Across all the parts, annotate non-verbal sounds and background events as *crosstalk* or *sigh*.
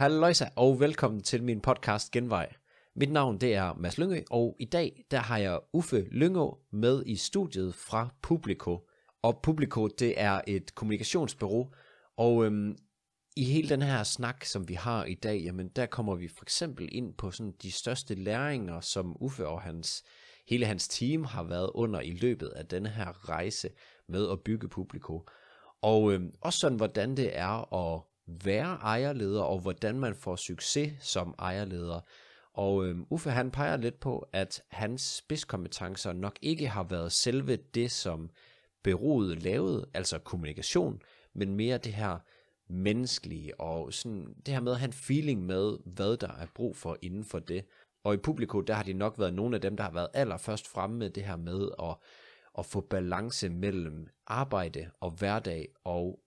Halløjsa og velkommen til min podcast Genvej. Mit navn det er Mads Lyngø, og i dag der har jeg Uffe Lyngå med i studiet fra Publico. Og Publico det er et kommunikationsbureau, og øhm, i hele den her snak, som vi har i dag, jamen der kommer vi for eksempel ind på sådan de største læringer, som Uffe og hans, hele hans team har været under i løbet af denne her rejse med at bygge Publico. Og øhm, også sådan, hvordan det er at være ejerleder, og hvordan man får succes som ejerleder. Og øhm, Uffe han peger lidt på, at hans spidskompetencer nok ikke har været selve det, som beroet lavede, altså kommunikation, men mere det her menneskelige, og sådan det her med at have en feeling med, hvad der er brug for inden for det. Og i Publiko, der har de nok været nogle af dem, der har været allerførst fremme med det her med at, at få balance mellem arbejde og hverdag, og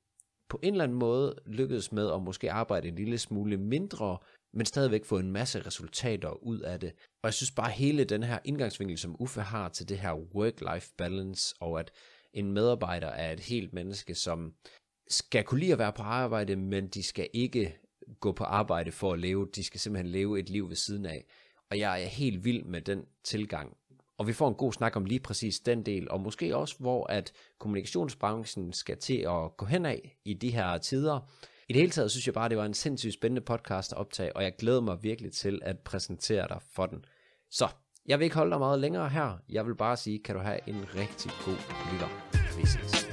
på en eller anden måde lykkedes med at måske arbejde en lille smule mindre, men stadigvæk få en masse resultater ud af det. Og jeg synes bare hele den her indgangsvinkel, som Uffe har til det her work-life balance, og at en medarbejder er et helt menneske, som skal kunne lide at være på arbejde, men de skal ikke gå på arbejde for at leve. De skal simpelthen leve et liv ved siden af. Og jeg er helt vild med den tilgang. Og vi får en god snak om lige præcis den del, og måske også, hvor at kommunikationsbranchen skal til at gå hen af i de her tider. I det hele taget synes jeg bare, det var en sindssygt spændende podcast at optage, og jeg glæder mig virkelig til at præsentere dig for den. Så, jeg vil ikke holde dig meget længere her. Jeg vil bare sige, kan du have en rigtig god lytter. Vi ses.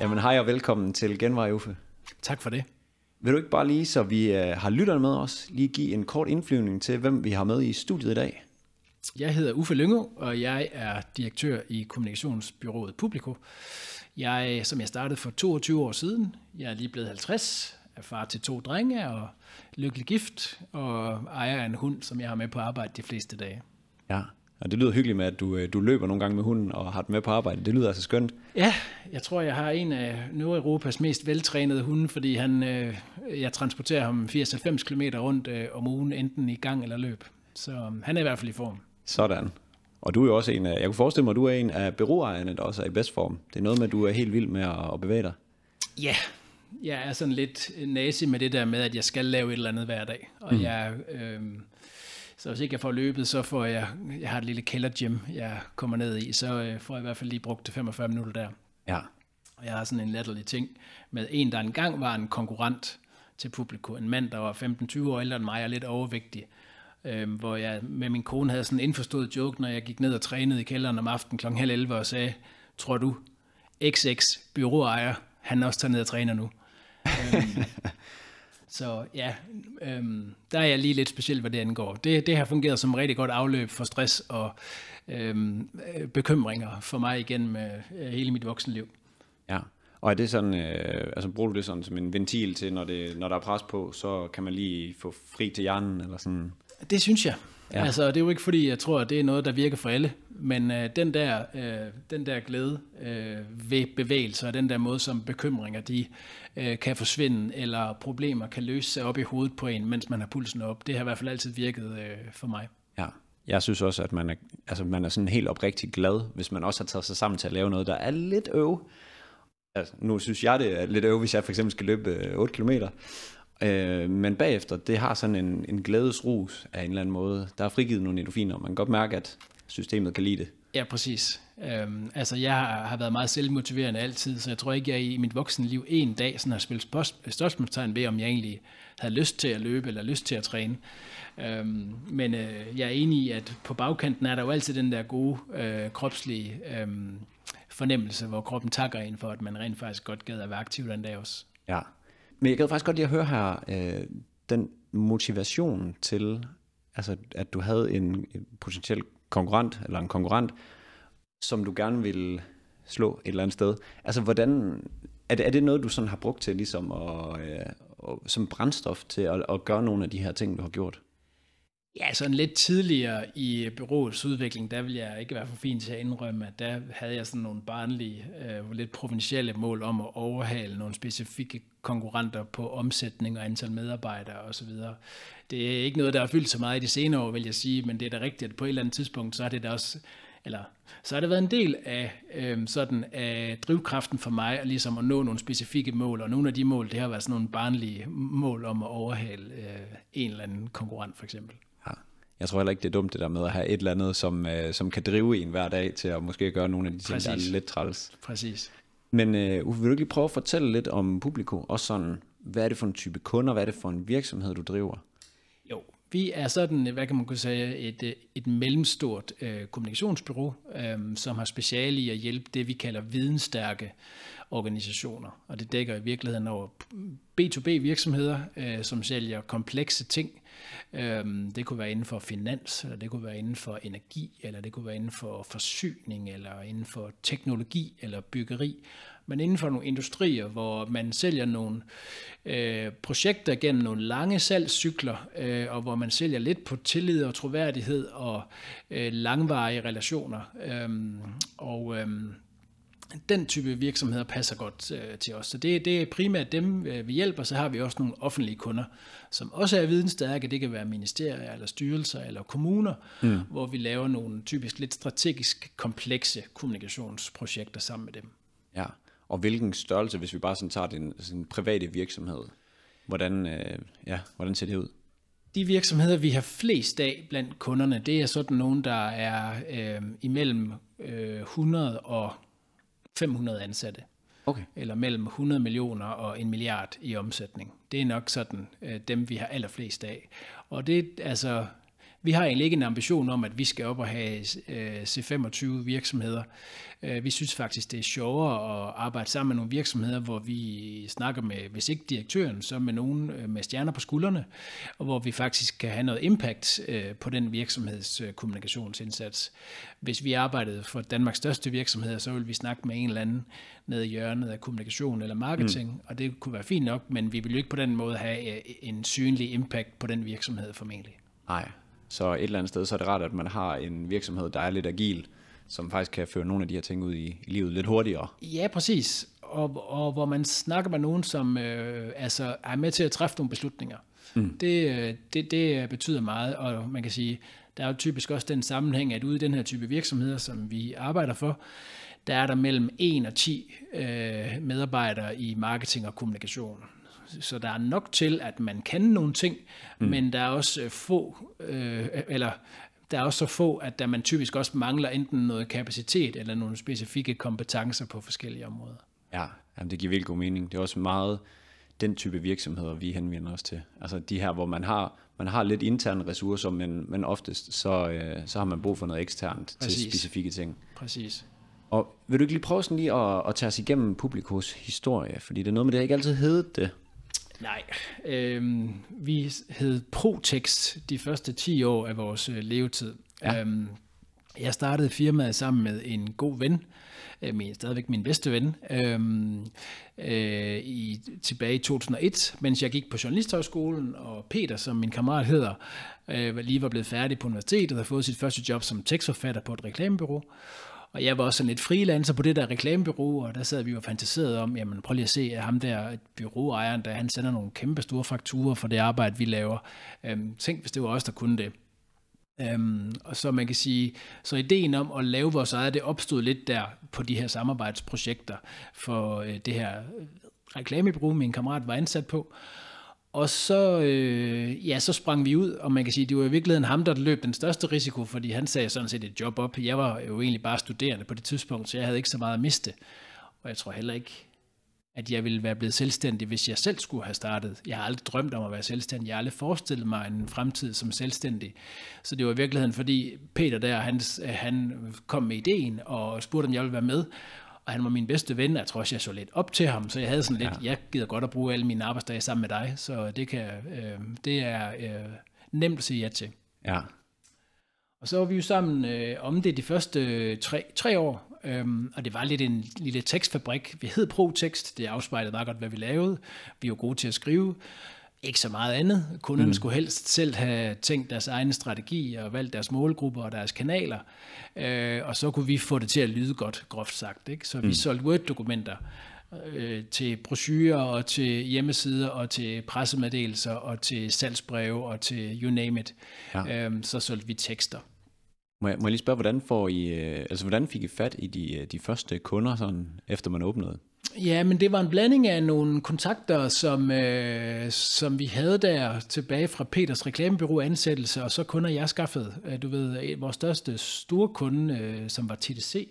Jamen hej og velkommen til Genvej Uffe. Tak for det. Vil du ikke bare lige, så vi uh, har lytterne med os, lige give en kort indflyvning til, hvem vi har med i studiet i dag? Jeg hedder Uffe Lynge, og jeg er direktør i kommunikationsbyrået Publico. Jeg, som jeg startede for 22 år siden, jeg er lige blevet 50, er far til to drenge og lykkelig gift, og ejer en hund, som jeg har med på arbejde de fleste dage. Ja, og det lyder hyggeligt med, at du, øh, du løber nogle gange med hunden og har den med på arbejde. Det lyder altså skønt. Ja, jeg tror, jeg har en af Nordeuropas mest veltrænede hunde, fordi han, øh, jeg transporterer ham 80-90 km rundt øh, om ugen, enten i gang eller løb. Så øh, han er i hvert fald i form. Sådan. Og du er jo også en af, jeg kunne forestille mig, at du er en af byråejerne, der også er i bedst form. Det er noget med, at du er helt vild med at, at bevæge dig. Ja, jeg er sådan lidt nazi med det der med, at jeg skal lave et eller andet hver dag. Og mm. jeg... Øh, så hvis ikke jeg får løbet, så får jeg, jeg har et lille kældergym, jeg kommer ned i, så øh, får jeg i hvert fald lige brugt 45 minutter der. Ja. Og jeg har sådan en latterlig ting med en, der engang var en konkurrent til publikum. En mand, der var 15-20 år ældre end mig og lidt overvægtig. Øh, hvor jeg med min kone havde sådan en indforstået joke, når jeg gik ned og trænede i kælderen om aftenen kl. 11 og sagde, tror du, XX byråejer, han også tager ned og træner nu. *laughs* øhm, så ja, øhm, der er jeg lige lidt speciel, hvad det angår. Det, det har fungeret som rigtig godt afløb for stress og øhm, bekymringer for mig igennem øh, hele mit voksenliv. Ja, og er det sådan, øh, altså bruger du det sådan som en ventil til, når, det, når der er pres på, så kan man lige få fri til hjernen, eller sådan? Det synes jeg. Ja. Altså, det er jo ikke fordi, jeg tror, at det er noget, der virker for alle, men øh, den, der, øh, den der glæde øh, ved bevægelser, den der måde, som bekymringer de øh, kan forsvinde, eller problemer kan løse sig op i hovedet på en, mens man har pulsen op, det har i hvert fald altid virket øh, for mig. Ja, jeg synes også, at man er, altså, man er sådan helt oprigtigt glad, hvis man også har taget sig sammen til at lave noget, der er lidt øv. Altså, nu synes jeg, det er lidt øv, hvis jeg for eksempel skal løbe 8 km. Øh, men bagefter, det har sådan en, en glædesrus af en eller anden måde. Der er frigivet nogle endorfiner, og man kan godt mærke, at systemet kan lide det. Ja, præcis. Øhm, altså, jeg har været meget selvmotiverende altid, så jeg tror ikke, jeg i mit voksne liv en dag sådan har spillet spørgsmålstegn ved, om jeg egentlig havde lyst til at løbe eller lyst til at træne. Øhm, men øh, jeg er enig i, at på bagkanten er der jo altid den der gode øh, kropslige øh, fornemmelse, hvor kroppen takker ind for, at man rent faktisk godt gad at være aktiv den dag også. Ja, men jeg gad faktisk godt lige at høre her, øh, den motivation til, altså at du havde en potentiel konkurrent, eller en konkurrent, som du gerne vil slå et eller andet sted. Altså hvordan, er det, er det noget, du sådan har brugt til ligesom at, øh, som brændstof til at, at gøre nogle af de her ting, du har gjort? Ja, sådan lidt tidligere i byråets udvikling, der vil jeg ikke være for fin til at indrømme, at der havde jeg sådan nogle barnlige, øh, lidt provincielle mål om at overhale nogle specifikke konkurrenter på omsætning og antal medarbejdere osv. Det er ikke noget, der har fyldt så meget i de senere år, vil jeg sige, men det er da rigtigt, at på et eller andet tidspunkt, så er det da også eller så har det været en del af, øh, sådan, af drivkraften for mig, ligesom at nå nogle specifikke mål, og nogle af de mål, det har været sådan nogle barnlige mål om at overhale øh, en eller anden konkurrent for eksempel. Ja. Jeg tror heller ikke, det er dumt det der med at have et eller andet, som, øh, som kan drive en hver dag til at måske gøre nogle af de ting, Præcis. der er lidt træls. Præcis. Men øh, Uffe, vil du ikke lige prøve at fortælle lidt om publikum, og sådan, hvad er det for en type kunder, hvad er det for en virksomhed, du driver? Vi er sådan, hvad kan man kunne sige, et, et mellemstort øh, kommunikationsbyrå, øh, som har speciale i at hjælpe det, vi kalder vidensstærke organisationer. Og det dækker i virkeligheden over B2B virksomheder, øh, som sælger komplekse ting. Øh, det kunne være inden for finans, eller det kunne være inden for energi, eller det kunne være inden for forsyning, eller inden for teknologi, eller byggeri men inden for nogle industrier, hvor man sælger nogle øh, projekter gennem nogle lange salgscykler, øh, og hvor man sælger lidt på tillid og troværdighed og øh, langvarige relationer. Øh, og øh, den type virksomheder passer godt øh, til os. Så det, det er primært dem, øh, vi hjælper. Så har vi også nogle offentlige kunder, som også er vidensstærke. Det kan være ministerier, eller styrelser, eller kommuner, mm. hvor vi laver nogle typisk lidt strategisk komplekse kommunikationsprojekter sammen med dem. Ja, og hvilken størrelse, hvis vi bare sådan tager den sådan private virksomhed, hvordan, øh, ja, hvordan ser det ud? De virksomheder, vi har flest af blandt kunderne, det er sådan nogle, der er øh, imellem øh, 100 og 500 ansatte. Okay. Eller mellem 100 millioner og en milliard i omsætning. Det er nok sådan øh, dem, vi har allerflest af. Og det altså, vi har egentlig ikke en ambition om, at vi skal op og have øh, C25 virksomheder. Øh, vi synes faktisk, det er sjovere at arbejde sammen med nogle virksomheder, hvor vi snakker med, hvis ikke direktøren, så med nogen øh, med stjerner på skuldrene, og hvor vi faktisk kan have noget impact på den virksomheds kommunikationsindsats. Hvis vi arbejdede for Danmarks største virksomheder, så ville vi snakke med en eller anden nede i hjørnet af kommunikation eller marketing, mm. og det kunne være fint nok, men vi ville jo ikke på den måde have en synlig impact på den virksomhed formentlig. Nej, så et eller andet sted, så er det rart, at man har en virksomhed, der er lidt agil, som faktisk kan føre nogle af de her ting ud i, i livet lidt hurtigere. Ja, præcis. Og, og hvor man snakker med nogen, som øh, altså er med til at træffe nogle beslutninger. Mm. Det, øh, det, det betyder meget, og man kan sige, der er jo typisk også den sammenhæng, at ude i den her type virksomheder, som vi arbejder for, der er der mellem 1 og 10 øh, medarbejdere i marketing og kommunikation så der er nok til, at man kan nogle ting, mm. men der er også øh, få, øh, eller der er også så få, at der man typisk også mangler enten noget kapacitet eller nogle specifikke kompetencer på forskellige områder. Ja, jamen det giver virkelig god mening. Det er også meget den type virksomheder, vi henvender os til. Altså de her, hvor man har, man har lidt interne ressourcer, men, men oftest så, øh, så har man brug for noget eksternt Præcis. til specifikke ting. Præcis. Og vil du ikke lige prøve sådan lige at, at tage os igennem publikos historie? Fordi det er noget med, det har ikke altid heddet det. Nej, øhm, vi hed Protext de første 10 år af vores øh, levetid. Ja. Øhm, jeg startede firmaet sammen med en god ven, øh, min, stadigvæk min bedste ven, øhm, øh, i, tilbage i 2001, mens jeg gik på Journalisthøjskolen, og Peter, som min kammerat hedder, øh, lige var blevet færdig på universitetet og havde fået sit første job som tekstforfatter på et reklamebyrå. Og jeg var også sådan lidt freelancer på det der reklamebureau, og der sad vi jo fantaseret om, jamen prøv lige at se, at ham der byråejeren, der han sender nogle kæmpe store fakturer for det arbejde, vi laver. Øhm, tænk, hvis det var os, der kunne det. Øhm, og så man kan sige, så ideen om at lave vores eget, det opstod lidt der på de her samarbejdsprojekter for øh, det her øh, reklamebureau, min kammerat var ansat på. Og så, øh, ja, så sprang vi ud, og man kan sige, det var i virkeligheden ham, der løb den største risiko, fordi han sagde sådan set et job op. Jeg var jo egentlig bare studerende på det tidspunkt, så jeg havde ikke så meget at miste. Og jeg tror heller ikke, at jeg ville være blevet selvstændig, hvis jeg selv skulle have startet. Jeg har aldrig drømt om at være selvstændig. Jeg har aldrig forestillet mig en fremtid som selvstændig. Så det var i virkeligheden, fordi Peter der, han, han kom med ideen og spurgte, om jeg ville være med og han var min bedste ven, jeg tror også, jeg så lidt op til ham, så jeg havde sådan lidt, ja. jeg gider godt at bruge alle mine arbejdsdage sammen med dig, så det, kan, øh, det er øh, nemt at sige ja til. Ja. Og så var vi jo sammen øh, om det de første øh, tre, tre år, øhm, og det var lidt en lille tekstfabrik. Vi hed ProTekst, det afspejlede meget godt, hvad vi lavede. Vi var gode til at skrive, ikke så meget andet. Kunderne mm. skulle helst selv have tænkt deres egne strategi og valgt deres målgrupper og deres kanaler. Øh, og så kunne vi få det til at lyde godt, groft sagt. Ikke? Så vi mm. solgte Word-dokumenter øh, til brochurer og til hjemmesider og til pressemeddelelser og til salgsbreve og til you name it. Ja. Øh, så solgte vi tekster. Må jeg, må jeg lige spørge, hvordan, får I, øh, altså, hvordan fik I fat i de, øh, de første kunder, sådan, efter man åbnede? Ja, men det var en blanding af nogle kontakter, som, øh, som vi havde der tilbage fra Peters reklamebyrå ansættelse, og så kunder jeg skaffede. Øh, du ved, vores største store kunde, øh, som var TDC,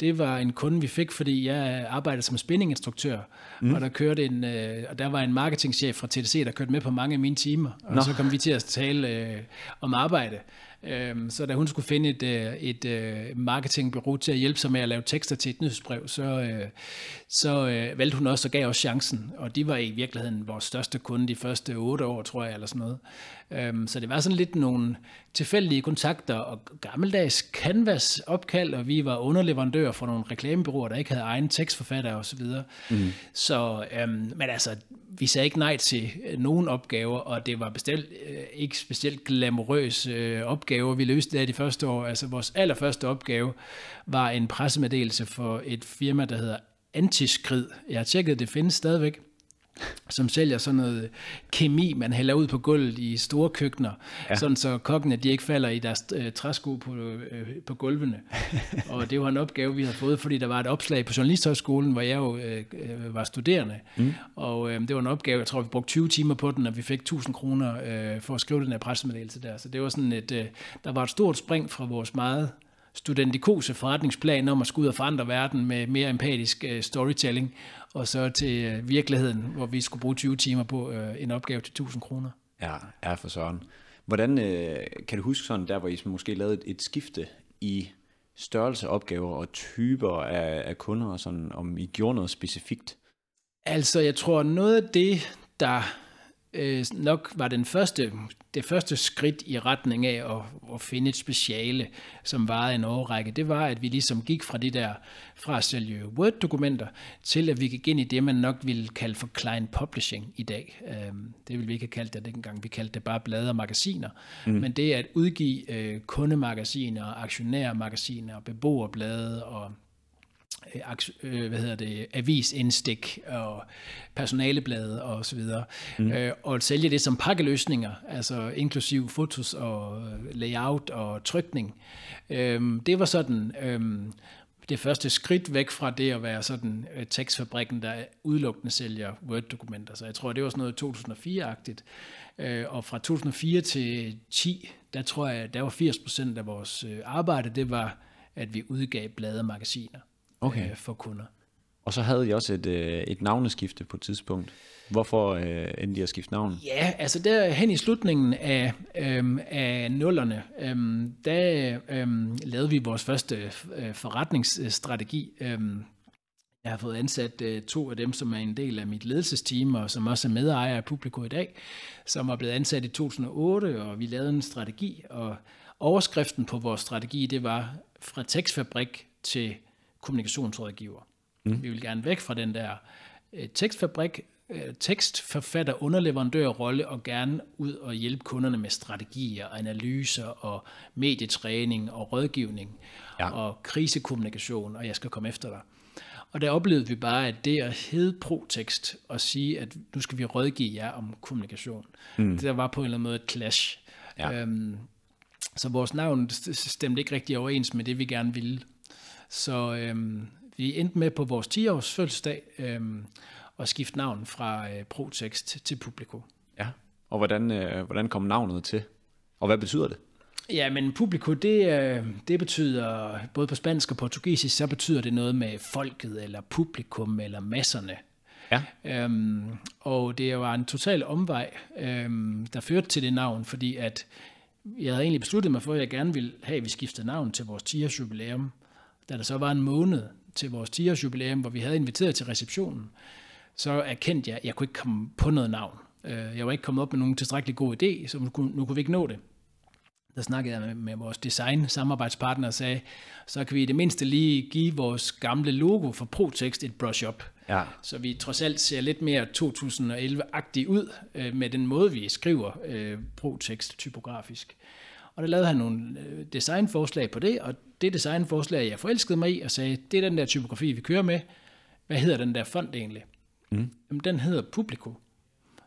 det var en kunde, vi fik, fordi jeg arbejdede som spinninginstruktør, mm. og der kørte en, øh, og der var en marketingchef fra TDC, der kørte med på mange af mine timer, og Nå. så kom vi til at tale øh, om arbejde. Øhm, så da hun skulle finde et, øh, et, øh, et marketingbureau til at hjælpe sig med at lave tekster til et nyhedsbrev, så, øh, så valgte hun også og gav os chancen. Og de var i virkeligheden vores største kunde de første otte år, tror jeg, eller sådan noget. Øhm, så det var sådan lidt nogle tilfældige kontakter og gammeldags canvas-opkald, og vi var underleverandør for nogle reklamebyråer, der ikke havde egen tekstforfatter osv. Så, mm. så øhm, men altså, vi sagde ikke nej til nogen opgaver, og det var bestemt øh, ikke specielt glamourøs øh, opgaver, vi løste der de første år. Altså vores allerførste opgave var en pressemeddelelse for et firma, der hedder Antiskrid. Jeg har tjekket, det findes stadigvæk som sælger sådan noget kemi, man hælder ud på gulvet i store køkkener, ja. sådan så kokkene de ikke falder i deres øh, træsko på, øh, på gulvene. *laughs* og det var en opgave, vi havde fået, fordi der var et opslag på Journalisthøjskolen, hvor jeg jo øh, øh var studerende. Mm. Og øh, det var en opgave, jeg tror, vi brugte 20 timer på den, og vi fik 1000 kroner øh, for at skrive den her pressemeddelelse der. Så det var sådan et, øh, der var et stort spring fra vores meget studentikose forretningsplan om at skulle ud og forandre verden med mere empatisk uh, storytelling, og så til uh, virkeligheden, hvor vi skulle bruge 20 timer på uh, en opgave til 1000 kroner. Ja, er for sådan. Hvordan kan du huske sådan, der hvor I måske lavede et, et skifte i størrelse, opgaver og typer af, af kunder, og sådan, om I gjorde noget specifikt? Altså, jeg tror, noget af det, der øh, nok var den første, det første skridt i retning af at, at finde et speciale, som varede en årrække, det var, at vi ligesom gik fra det der, fra at sælge Word-dokumenter, til at vi gik ind i det, man nok ville kalde for client publishing i dag. Øh, det ville vi ikke have kaldt det dengang, vi kaldte det bare blade og magasiner. Mm. Men det at udgive øh, kundemagasiner, aktionærmagasiner, beboerblade og Øh, øh, hvad hedder det, avisindstik og personaleblade og så videre, mm. øh, og sælge det som pakkeløsninger, altså inklusiv fotos og layout og trykning. Øh, det var sådan øh, det første skridt væk fra det at være sådan øh, tekstfabrikken, der udelukkende sælger Word-dokumenter. Så jeg tror, det var sådan noget 2004-agtigt. Øh, og fra 2004 til 10, der tror jeg, der var 80% af vores øh, arbejde, det var, at vi udgav blade og magasiner okay. øh, for kunder. Og så havde I også et, øh, et navneskifte på et tidspunkt. Hvorfor øh, endte I at skifte navn? Ja, altså der hen i slutningen af, øhm, af nullerne, øhm, der øhm, lavede vi vores første øh, forretningsstrategi. Øhm, jeg har fået ansat øh, to af dem, som er en del af mit ledelsesteam, og som også er medejer af Publico i dag, som er blevet ansat i 2008, og vi lavede en strategi, og overskriften på vores strategi, det var fra tekstfabrik til kommunikationsrådgiver. Mm. Vi vil gerne væk fra den der øh, tekstfabrik, øh, tekstforfatter, underleverandør rolle og gerne ud og hjælpe kunderne med strategier, analyser og medietræning og rådgivning ja. og krisekommunikation, og jeg skal komme efter dig. Og der oplevede vi bare, at det at hedde ProTekst og sige, at nu skal vi rådgive jer om kommunikation, mm. det der var på en eller anden måde et clash. Ja. Øhm, så vores navn stemte ikke rigtig overens med det, vi gerne ville. Så øhm, vi endte med på vores 10-års fødselsdag øhm, at skifte navn fra øh, ProText til Publico. Ja, og hvordan, øh, hvordan kom navnet til? Og hvad betyder det? Ja, men publico, det, øh, det betyder, både på spansk og portugisisk, så betyder det noget med folket, eller publikum, eller masserne. Ja. Øhm, og det var en total omvej, øhm, der førte til det navn, fordi at jeg havde egentlig besluttet mig for, at jeg gerne ville have, at vi skiftede navn til vores 10 års jubilæum da der så var en måned til vores 10 års jubilæum, hvor vi havde inviteret til receptionen, så erkendte jeg, at jeg kunne ikke komme på noget navn. Øh, jeg var ikke kommet op med nogen tilstrækkelig god idé, så nu kunne, nu kunne vi ikke nå det. Der snakkede jeg med, med vores design-samarbejdspartner og sagde, så kan vi i det mindste lige give vores gamle logo for ProText et brush-up. Ja. Så vi trods alt ser lidt mere 2011-agtigt ud øh, med den måde, vi skriver øh, ProText typografisk. Og der lavede han nogle øh, designforslag på det, og det designforslag, jeg forelskede mig i, og sagde, det er den der typografi, vi kører med. Hvad hedder den der font egentlig? Mm. Jamen, den hedder Publico.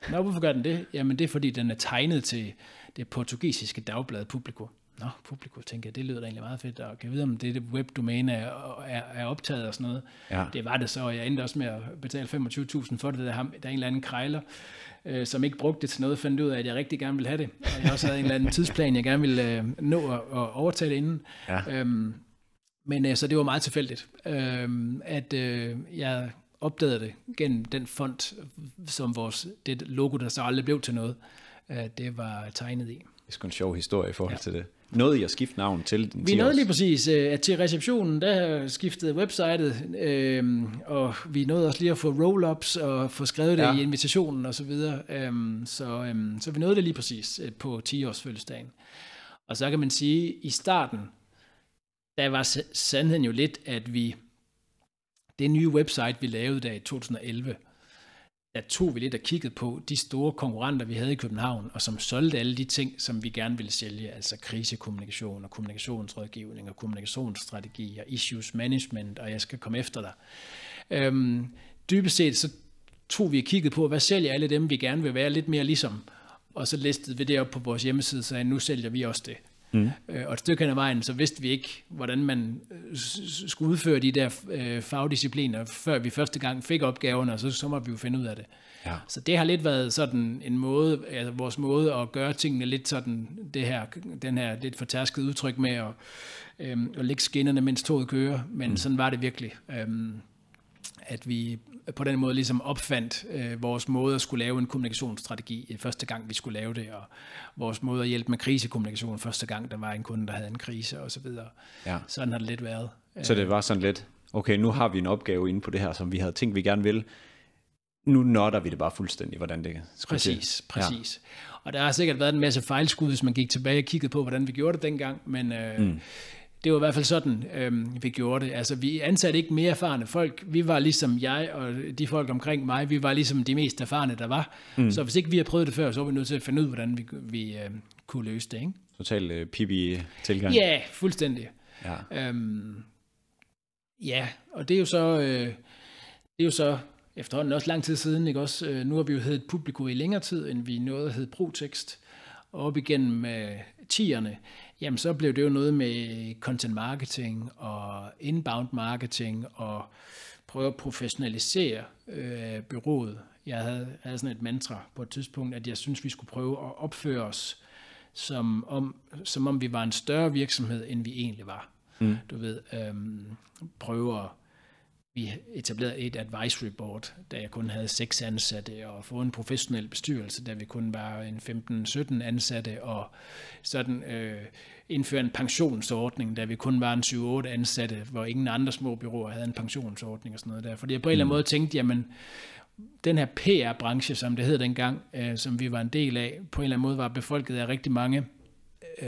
Nå, hvorfor gør den det? Jamen, det er, fordi den er tegnet til det portugisiske dagblad Publico. Nå, publikum tænker jeg, det lyder da egentlig meget fedt, og kan vide, om det, det webdomæne er, er, er optaget og sådan noget. Ja. Det var det så, og jeg endte også med at betale 25.000 for det, der, der er en eller anden krejler, øh, som ikke brugte det til noget, fandt ud af, at jeg rigtig gerne ville have det. Og jeg også havde en eller anden tidsplan, jeg gerne ville øh, nå at, at overtage det inden. Ja. Øhm, men øh, så det var meget tilfældigt, øh, at øh, jeg opdagede det gennem den font, som vores, det logo, der så aldrig blev til noget, øh, det var tegnet i. Det er sgu en sjov historie i forhold ja. til det. Nåede I at skifte navn til den Vi 10 nåede lige præcis, øh, at til receptionen, der skiftede websitet, øh, og vi nåede også lige at få roll-ups og få skrevet det Ja. i invitationen og så videre. Øh, så, øh, så vi nåede det lige præcis øh, på 10-års fødselsdagen. Og så kan man sige, i starten, der var sa- sandheden jo lidt, at vi, det nye website, vi lavede der i 2011, der tog vi lidt og kiggede på de store konkurrenter, vi havde i København, og som solgte alle de ting, som vi gerne ville sælge, altså krisekommunikation og kommunikationsrådgivning og kommunikationsstrategi og issues management, og jeg skal komme efter dig. Øhm, dybest set så tog vi og kiggede på, hvad sælger alle dem, vi gerne vil være lidt mere ligesom, og så listede vi det op på vores hjemmeside, så nu sælger vi også det. Mm. Øh, og et stykke hen ad vejen, så vidste vi ikke, hvordan man øh, skulle udføre de der øh, fagdiscipliner, før vi første gang fik opgaverne, og så, så må vi jo finde ud af det. Ja. Så det har lidt været sådan en måde, altså vores måde at gøre tingene lidt sådan, det her, den her lidt fortærskede udtryk med at, øhm, at lægge skinnerne, mens toget kører, men mm. sådan var det virkelig. Øhm, at vi på den måde ligesom opfandt øh, vores måde at skulle lave en kommunikationsstrategi øh, første gang, vi skulle lave det, og vores måde at hjælpe med krisekommunikation første gang, der var en kunde, der havde en krise og så videre. Ja. Sådan har det lidt været. Så det var sådan lidt, okay, nu har vi en opgave inde på det her, som vi havde tænkt, vi gerne vil. Nu nørder vi det bare fuldstændig, hvordan det skal til. Præcis, præcis. Ja. Og der har sikkert været en masse fejlskud, hvis man gik tilbage og kiggede på, hvordan vi gjorde det dengang, men øh, mm. Det var i hvert fald sådan, øh, vi gjorde det. Altså, vi ansatte ikke mere erfarne folk. Vi var ligesom jeg og de folk omkring mig, vi var ligesom de mest erfarne, der var. Mm. Så hvis ikke vi har prøvet det før, så var vi nødt til at finde ud, hvordan vi, vi øh, kunne løse det, ikke? Total uh, PB-tilgang. Ja, fuldstændig. Ja. Øhm, ja, og det er jo så, øh, det er jo så efterhånden også lang tid siden, ikke også? Øh, nu har vi jo heddet Publico i længere tid, end vi nåede at hedde Protekst. Og op igennem øh, tierne, jamen så blev det jo noget med content marketing og inbound marketing og prøve at professionalisere øh, byrådet. Jeg havde, havde sådan et mantra på et tidspunkt, at jeg synes, vi skulle prøve at opføre os som om, som om vi var en større virksomhed, end vi egentlig var. Mm. Du ved, øhm, prøver vi etablerede et advisory board, da jeg kun havde seks ansatte, og få en professionel bestyrelse, da vi kun var en 15-17 ansatte, og sådan øh, indføre en pensionsordning, da vi kun var en 7-8 ansatte, hvor ingen andre små byråer havde en pensionsordning og sådan noget der. Fordi jeg på en eller anden måde tænkte, jamen, den her PR-branche, som det hed dengang, øh, som vi var en del af, på en eller anden måde var befolket af rigtig mange øh,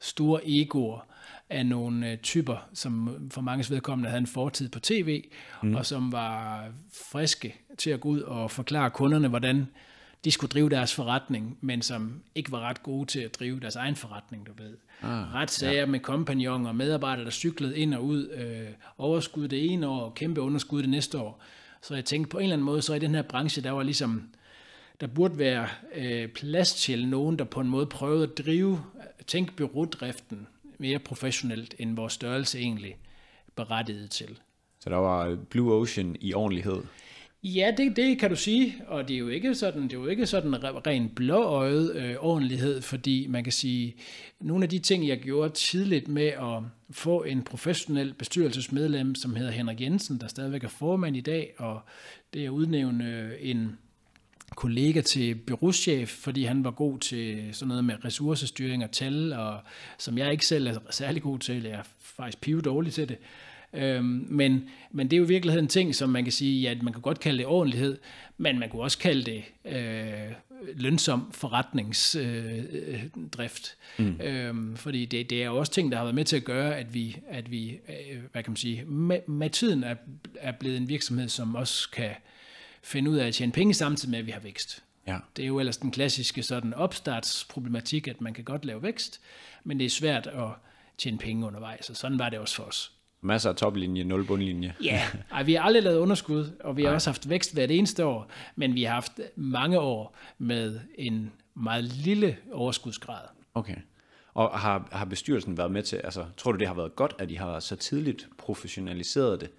store egoer af nogle øh, typer, som for mange vedkommende havde en fortid på tv, mm. og som var friske til at gå ud og forklare kunderne, hvordan de skulle drive deres forretning, men som ikke var ret gode til at drive deres egen forretning, du ved. Ah, Retssager ja. med kompagnoner, medarbejdere, der cyklede ind og ud, øh, overskud det ene år, og kæmpe underskud det næste år. Så jeg tænkte på en eller anden måde, så i den her branche, der var ligesom, der burde være øh, plads til nogen, der på en måde prøvede at drive, tænke byrådriften mere professionelt, end vores størrelse egentlig berettigede til. Så der var Blue Ocean i ordentlighed. Ja, det, det kan du sige, og det er jo ikke sådan, det er jo ikke sådan ren blåøjet øh, ordentlighed, fordi man kan sige, nogle af de ting, jeg gjorde tidligt med at få en professionel bestyrelsesmedlem, som hedder Henrik Jensen, der stadigvæk er formand i dag, og det er udnævne en kollega til byråchef, fordi han var god til sådan noget med ressourcestyring og tal, og som jeg ikke selv er særlig god til, jeg er faktisk pive dårlig til det. Øhm, men, men det er jo i virkeligheden en ting, som man kan sige, ja, man kan godt kalde det ordentlighed, men man kunne også kalde det øh, lønsom forretningsdrift. Øh, mm. øhm, fordi det, det er jo også ting, der har været med til at gøre, at vi, at vi øh, hvad kan man sige, med, med tiden er, er blevet en virksomhed, som også kan finde ud af at tjene penge samtidig med, at vi har vækst. Ja. Det er jo ellers den klassiske sådan opstartsproblematik, at man kan godt lave vækst, men det er svært at tjene penge undervejs, og sådan var det også for os. Masser af toplinje, nul bundlinje. Ja, Ej, vi har aldrig lavet underskud, og vi har Ej. også haft vækst hvert eneste år, men vi har haft mange år med en meget lille overskudsgrad. Okay. Og har, har bestyrelsen været med til, altså tror du det har været godt, at de har så tidligt professionaliseret det,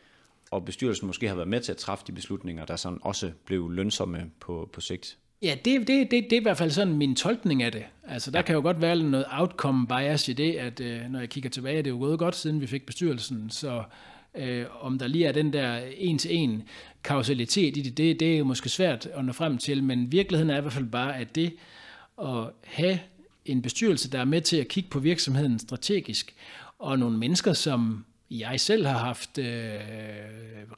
og bestyrelsen måske har været med til at træffe de beslutninger, der sådan også blev lønsomme på, på sigt? Ja, det, det, det, det er i hvert fald sådan min tolkning af det. Altså, der ja. kan jo godt være noget outcome bias i det, at øh, når jeg kigger tilbage, det er jo gået godt, siden vi fik bestyrelsen, så øh, om der lige er den der en-til-en kausalitet i det, det, det er jo måske svært at nå frem til, men virkeligheden er i hvert fald bare, at det at have en bestyrelse, der er med til at kigge på virksomheden strategisk, og nogle mennesker, som jeg selv har haft øh,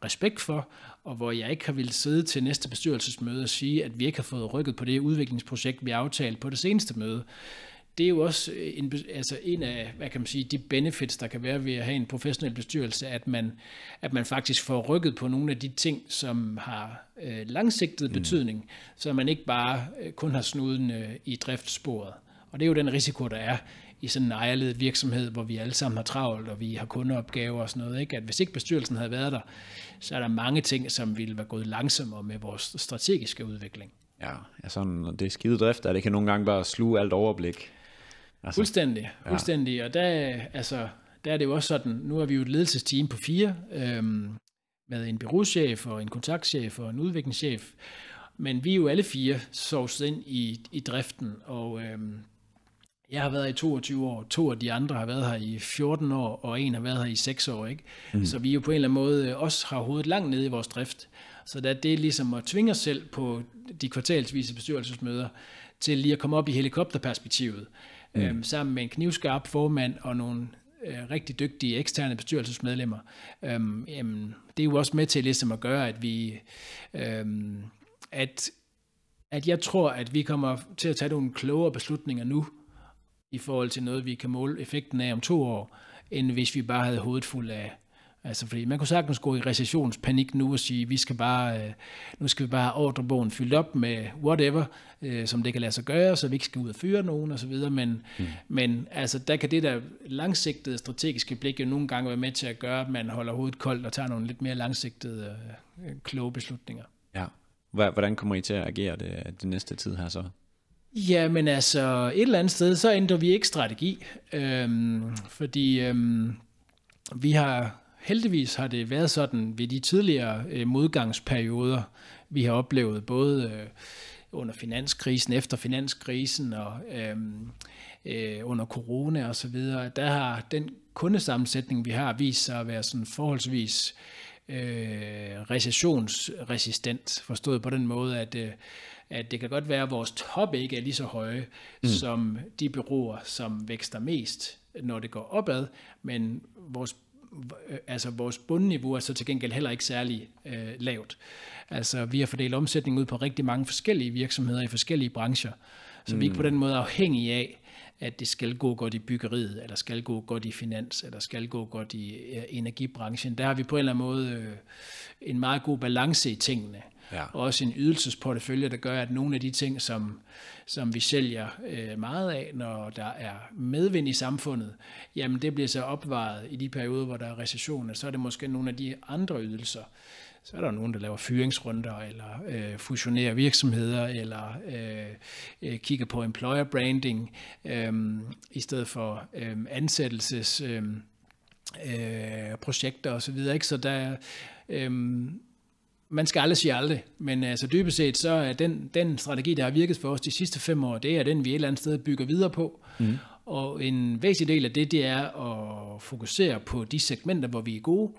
respekt for, og hvor jeg ikke har ville sidde til næste bestyrelsesmøde og sige, at vi ikke har fået rykket på det udviklingsprojekt, vi aftalte på det seneste møde. Det er jo også en, altså en af, hvad kan man sige, de benefits, der kan være ved at have en professionel bestyrelse, at man, at man faktisk får rykket på nogle af de ting, som har øh, langsigtet mm. betydning, så man ikke bare øh, kun har snuden øh, i driftsporet. Og det er jo den risiko, der er i sådan en ejerledet virksomhed, hvor vi alle sammen har travlt, og vi har kundeopgaver og sådan noget. Ikke? At hvis ikke bestyrelsen havde været der, så er der mange ting, som ville være gået langsommere med vores strategiske udvikling. Ja, ja sådan, det er skide drift, at det kan nogle gange bare sluge alt overblik. Altså, fuldstændig, fuldstændig. Ja. Og der, altså, der er det jo også sådan, nu er vi jo et ledelsesteam på fire, øhm, med en byråchef og en kontaktchef og en udviklingschef, men vi er jo alle fire sovset ind i, i driften, og øhm, jeg har været her i 22 år, to af de andre har været her i 14 år, og en har været her i 6 år. Ikke? Mm. Så vi jo på en eller anden måde også har hovedet langt nede i vores drift. Så det er det ligesom at tvinge os selv på de kvartalsvise bestyrelsesmøder til lige at komme op i helikopterperspektivet, mm. øhm, sammen med en knivskarp formand og nogle øh, rigtig dygtige eksterne bestyrelsesmedlemmer. Øhm, jamen, det er jo også med til ligesom at gøre, at vi... Øhm, at, at jeg tror, at vi kommer til at tage nogle klogere beslutninger nu, i forhold til noget, vi kan måle effekten af om to år, end hvis vi bare havde hovedet fuld af Altså, fordi man kunne sagtens gå i recessionspanik nu og sige, vi skal bare, øh, nu skal vi bare have ordrebogen fyldt op med whatever, øh, som det kan lade sig gøre, så vi ikke skal ud og fyre nogen osv., men, mm. men altså, der kan det der langsigtede strategiske blik jo nogle gange være med til at gøre, at man holder hovedet koldt og tager nogle lidt mere langsigtede, øh, kloge beslutninger. Ja. Hvordan kommer I til at agere det, det næste tid her så? Ja, men altså et eller andet sted, så ændrer vi ikke strategi, øhm, fordi øhm, vi har heldigvis har det været sådan ved de tidligere øh, modgangsperioder, vi har oplevet både øh, under finanskrisen, efter finanskrisen og øh, øh, under corona og så videre, der har den kundesammensætning, vi har, vist sig at være sådan forholdsvis øh, recessionsresistent, forstået på den måde, at øh, at det kan godt være, at vores top ikke er lige så høje mm. som de byråer, som vækster mest, når det går opad, men vores altså vores bundniveau er så til gengæld heller ikke særlig øh, lavt. Altså vi har fordelt omsætning ud på rigtig mange forskellige virksomheder i forskellige brancher, så mm. vi er ikke på den måde afhængige af, at det skal gå godt i byggeriet, eller skal gå godt i finans, eller skal gå godt i øh, energibranchen. Der har vi på en eller anden måde øh, en meget god balance i tingene. Ja. Og også en ydelsesportefølje, der gør, at nogle af de ting, som, som vi sælger øh, meget af, når der er medvind i samfundet, jamen det bliver så opvaret i de perioder, hvor der er recession, så er det måske nogle af de andre ydelser. Så er der nogen, der laver fyringsrunder, eller øh, fusionerer virksomheder, eller øh, øh, kigger på employer branding, øh, i stedet for øh, ansættelses... Øh, øh, projekter osv. Så, videre, ikke? så der, øh, man skal aldrig sige aldrig, men altså dybest set, så er den, den strategi, der har virket for os de sidste fem år, det er den, vi et eller andet sted bygger videre på. Mm. Og en væsentlig del af det, det er at fokusere på de segmenter, hvor vi er gode,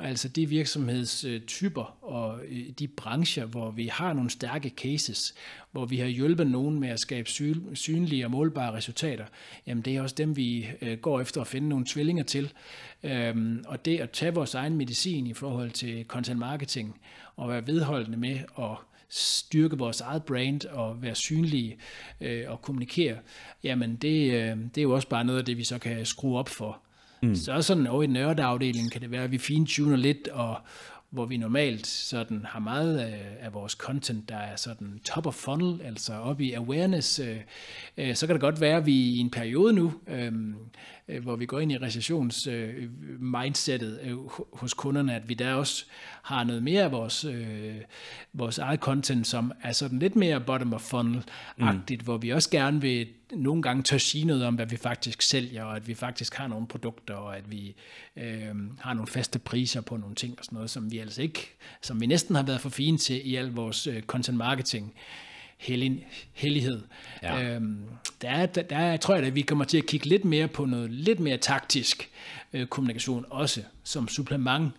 altså de virksomhedstyper og øh, de brancher, hvor vi har nogle stærke cases, hvor vi har hjulpet nogen med at skabe synlige og målbare resultater, jamen det er også dem, vi øh, går efter at finde nogle tvillinger til. Øhm, og det at tage vores egen medicin i forhold til content marketing, og være vedholdende med at styrke vores eget brand og være synlige øh, og kommunikere, jamen det, øh, det er jo også bare noget af det, vi så kan skrue op for. Mm. Så sådan over i nørdeafdelingen kan det være, at vi fintuner lidt, og hvor vi normalt sådan har meget af, af vores content, der er sådan top of funnel, altså op i awareness, øh, øh, så kan det godt være, at vi i en periode nu øh, hvor vi går ind i recessionsmindsetet øh, øh, hos kunderne, at vi der også har noget mere af vores, øh, vores eget content, som er sådan lidt mere bottom of funnel-agtigt, mm. hvor vi også gerne vil nogle gange tør sige noget om, hvad vi faktisk sælger, og at vi faktisk har nogle produkter, og at vi øh, har nogle faste priser på nogle ting og sådan noget, som vi altså ikke, som vi næsten har været for fine til i al vores øh, content marketing hellig, hellighed. Ja. Øhm, der, er, der, der tror jeg, at vi kommer til at kigge lidt mere på noget lidt mere taktisk øh, kommunikation, også som supplement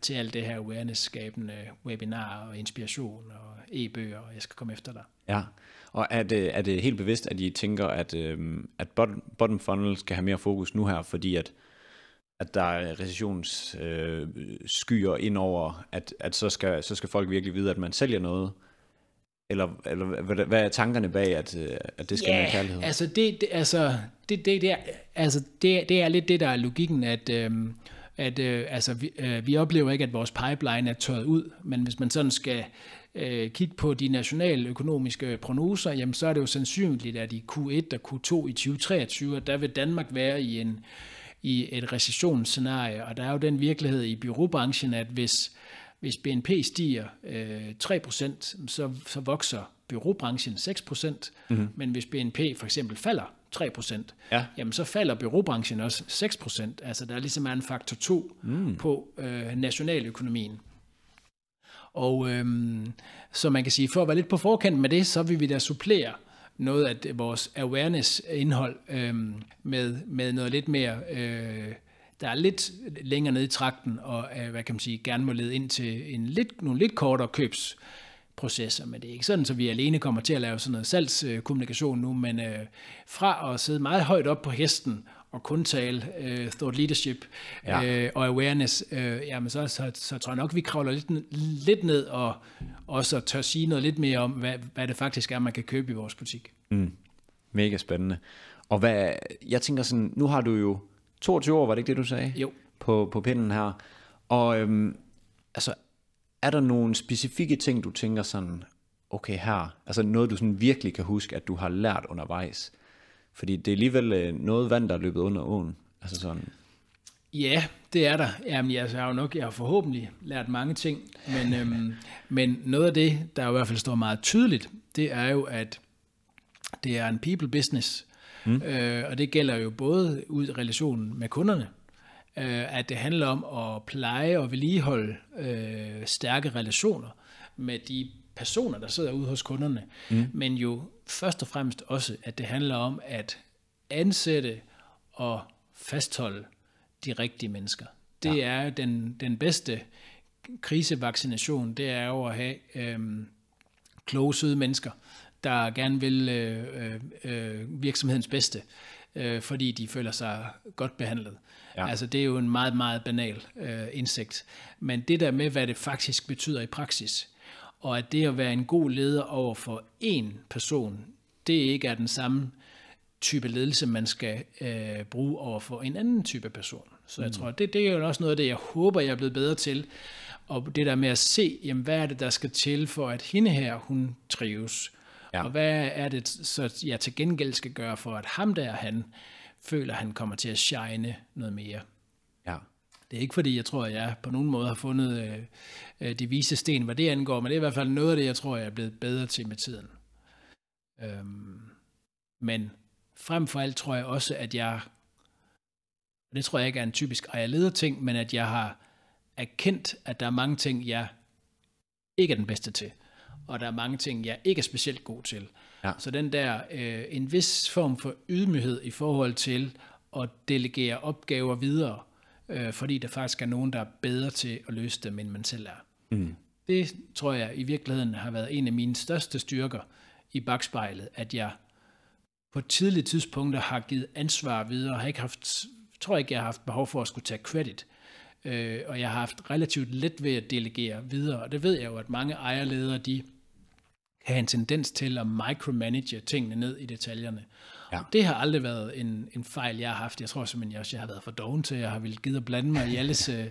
til alt det her awareness-skabende webinar og inspiration og e-bøger, og jeg skal komme efter dig. Ja, og er det, er det helt bevidst, at I tænker, at, øhm, at bottom, bottom funnel skal have mere fokus nu her, fordi at, at der er recessionsskyer øh, ind over, at, at så, skal, så skal folk virkelig vide, at man sælger noget, eller, eller hvad, hvad er tankerne bag, at, øh, at det skal yeah, være kærlighed? altså det, det, altså, det, det, det, er, altså det, det er lidt det, der er logikken, at, øhm, at øh, altså, vi, øh, vi oplever ikke, at vores pipeline er tørret ud, men hvis man sådan skal øh, kigge på de nationale økonomiske prognoser, jamen så er det jo sandsynligt, at i Q1 og Q2 i 2023, der vil Danmark være i en i et recessionsscenarie, og der er jo den virkelighed i byråbranchen, at hvis hvis BNP stiger øh, 3%, så, så vokser byråbranchen 6%, mm-hmm. men hvis BNP for eksempel falder 3%, ja. jamen så falder byråbranchen også 6%. Altså der er ligesom en faktor 2 mm. på øh, nationaløkonomien. Og øhm, så man kan sige, for at være lidt på forkant med det, så vil vi da supplere noget af vores awareness-indhold øhm, med, med noget lidt mere øh, der er lidt længere nede i trakten, og øh, hvad kan man sige, gerne må lede ind til en lidt, nogle lidt kortere købsprocesser, men det er ikke sådan, så vi alene kommer til at lave sådan noget salgskommunikation nu, men øh, fra at sidde meget højt op på hesten og kun tale øh, thought leadership ja. øh, og awareness, øh, jamen så, så, så tror jeg nok, vi kravler lidt, lidt ned og også tør sige noget lidt mere om, hvad, hvad det faktisk er, man kan købe i vores butik. Mm. Mega spændende. Og hvad, jeg tænker sådan, nu har du jo 22 år, var det ikke det, du sagde? Jo. På, på pinden her. Og øhm, altså, er der nogle specifikke ting, du tænker sådan, okay her, altså noget, du sådan virkelig kan huske, at du har lært undervejs? Fordi det er alligevel øh, noget vand, der er løbet under åen. Altså sådan. Ja, det er der. Jamen, jeg har jo nok, jeg har forhåbentlig lært mange ting, men, *laughs* øhm, men noget af det, der i hvert fald står meget tydeligt, det er jo, at det er en people business, Mm. Øh, og det gælder jo både ud i relationen med kunderne, øh, at det handler om at pleje og vedligeholde øh, stærke relationer med de personer, der sidder ude hos kunderne, mm. men jo først og fremmest også, at det handler om at ansætte og fastholde de rigtige mennesker. Det ja. er den, den bedste krisevaccination, det er jo at have øhm, kloge, søde mennesker, der gerne vil øh, øh, øh, virksomhedens bedste, øh, fordi de føler sig godt behandlet. Ja. Altså det er jo en meget, meget banal øh, indsigt. Men det der med, hvad det faktisk betyder i praksis, og at det at være en god leder over for én person, det ikke er den samme type ledelse, man skal øh, bruge over for en anden type person. Så jeg mm. tror, det, det er jo også noget af det, jeg håber, jeg er blevet bedre til. Og det der med at se, jamen, hvad er det, der skal til for, at hende her, hun trives. Ja. Og hvad er det, så jeg til gengæld skal gøre for, at ham der, han føler, han kommer til at shine noget mere. Ja. Det er ikke fordi, jeg tror, at jeg på nogen måde har fundet øh, øh, de vise sten, hvad det angår, men det er i hvert fald noget af det, jeg tror, jeg er blevet bedre til med tiden. Øhm, men frem for alt tror jeg også, at jeg, og det tror jeg ikke er en typisk ejerleder ting, men at jeg har erkendt, at der er mange ting, jeg ikke er den bedste til og der er mange ting, jeg ikke er specielt god til. Ja. Så den der, øh, en vis form for ydmyghed i forhold til at delegere opgaver videre, øh, fordi der faktisk er nogen, der er bedre til at løse dem, end man selv er. Mm. Det tror jeg i virkeligheden har været en af mine største styrker i bagspejlet, at jeg på tidlige tidspunkter har givet ansvar videre, og har ikke haft, tror ikke, jeg har haft behov for at skulle tage credit. Øh, og jeg har haft relativt let ved at delegere videre, og det ved jeg jo, at mange ejerledere, de have en tendens til at micromanage tingene ned i detaljerne. Ja. det har aldrig været en, en fejl, jeg har haft. Jeg tror simpelthen, jeg, jeg har været for doven til, jeg har ville givet at blande mig i alles *laughs* øh,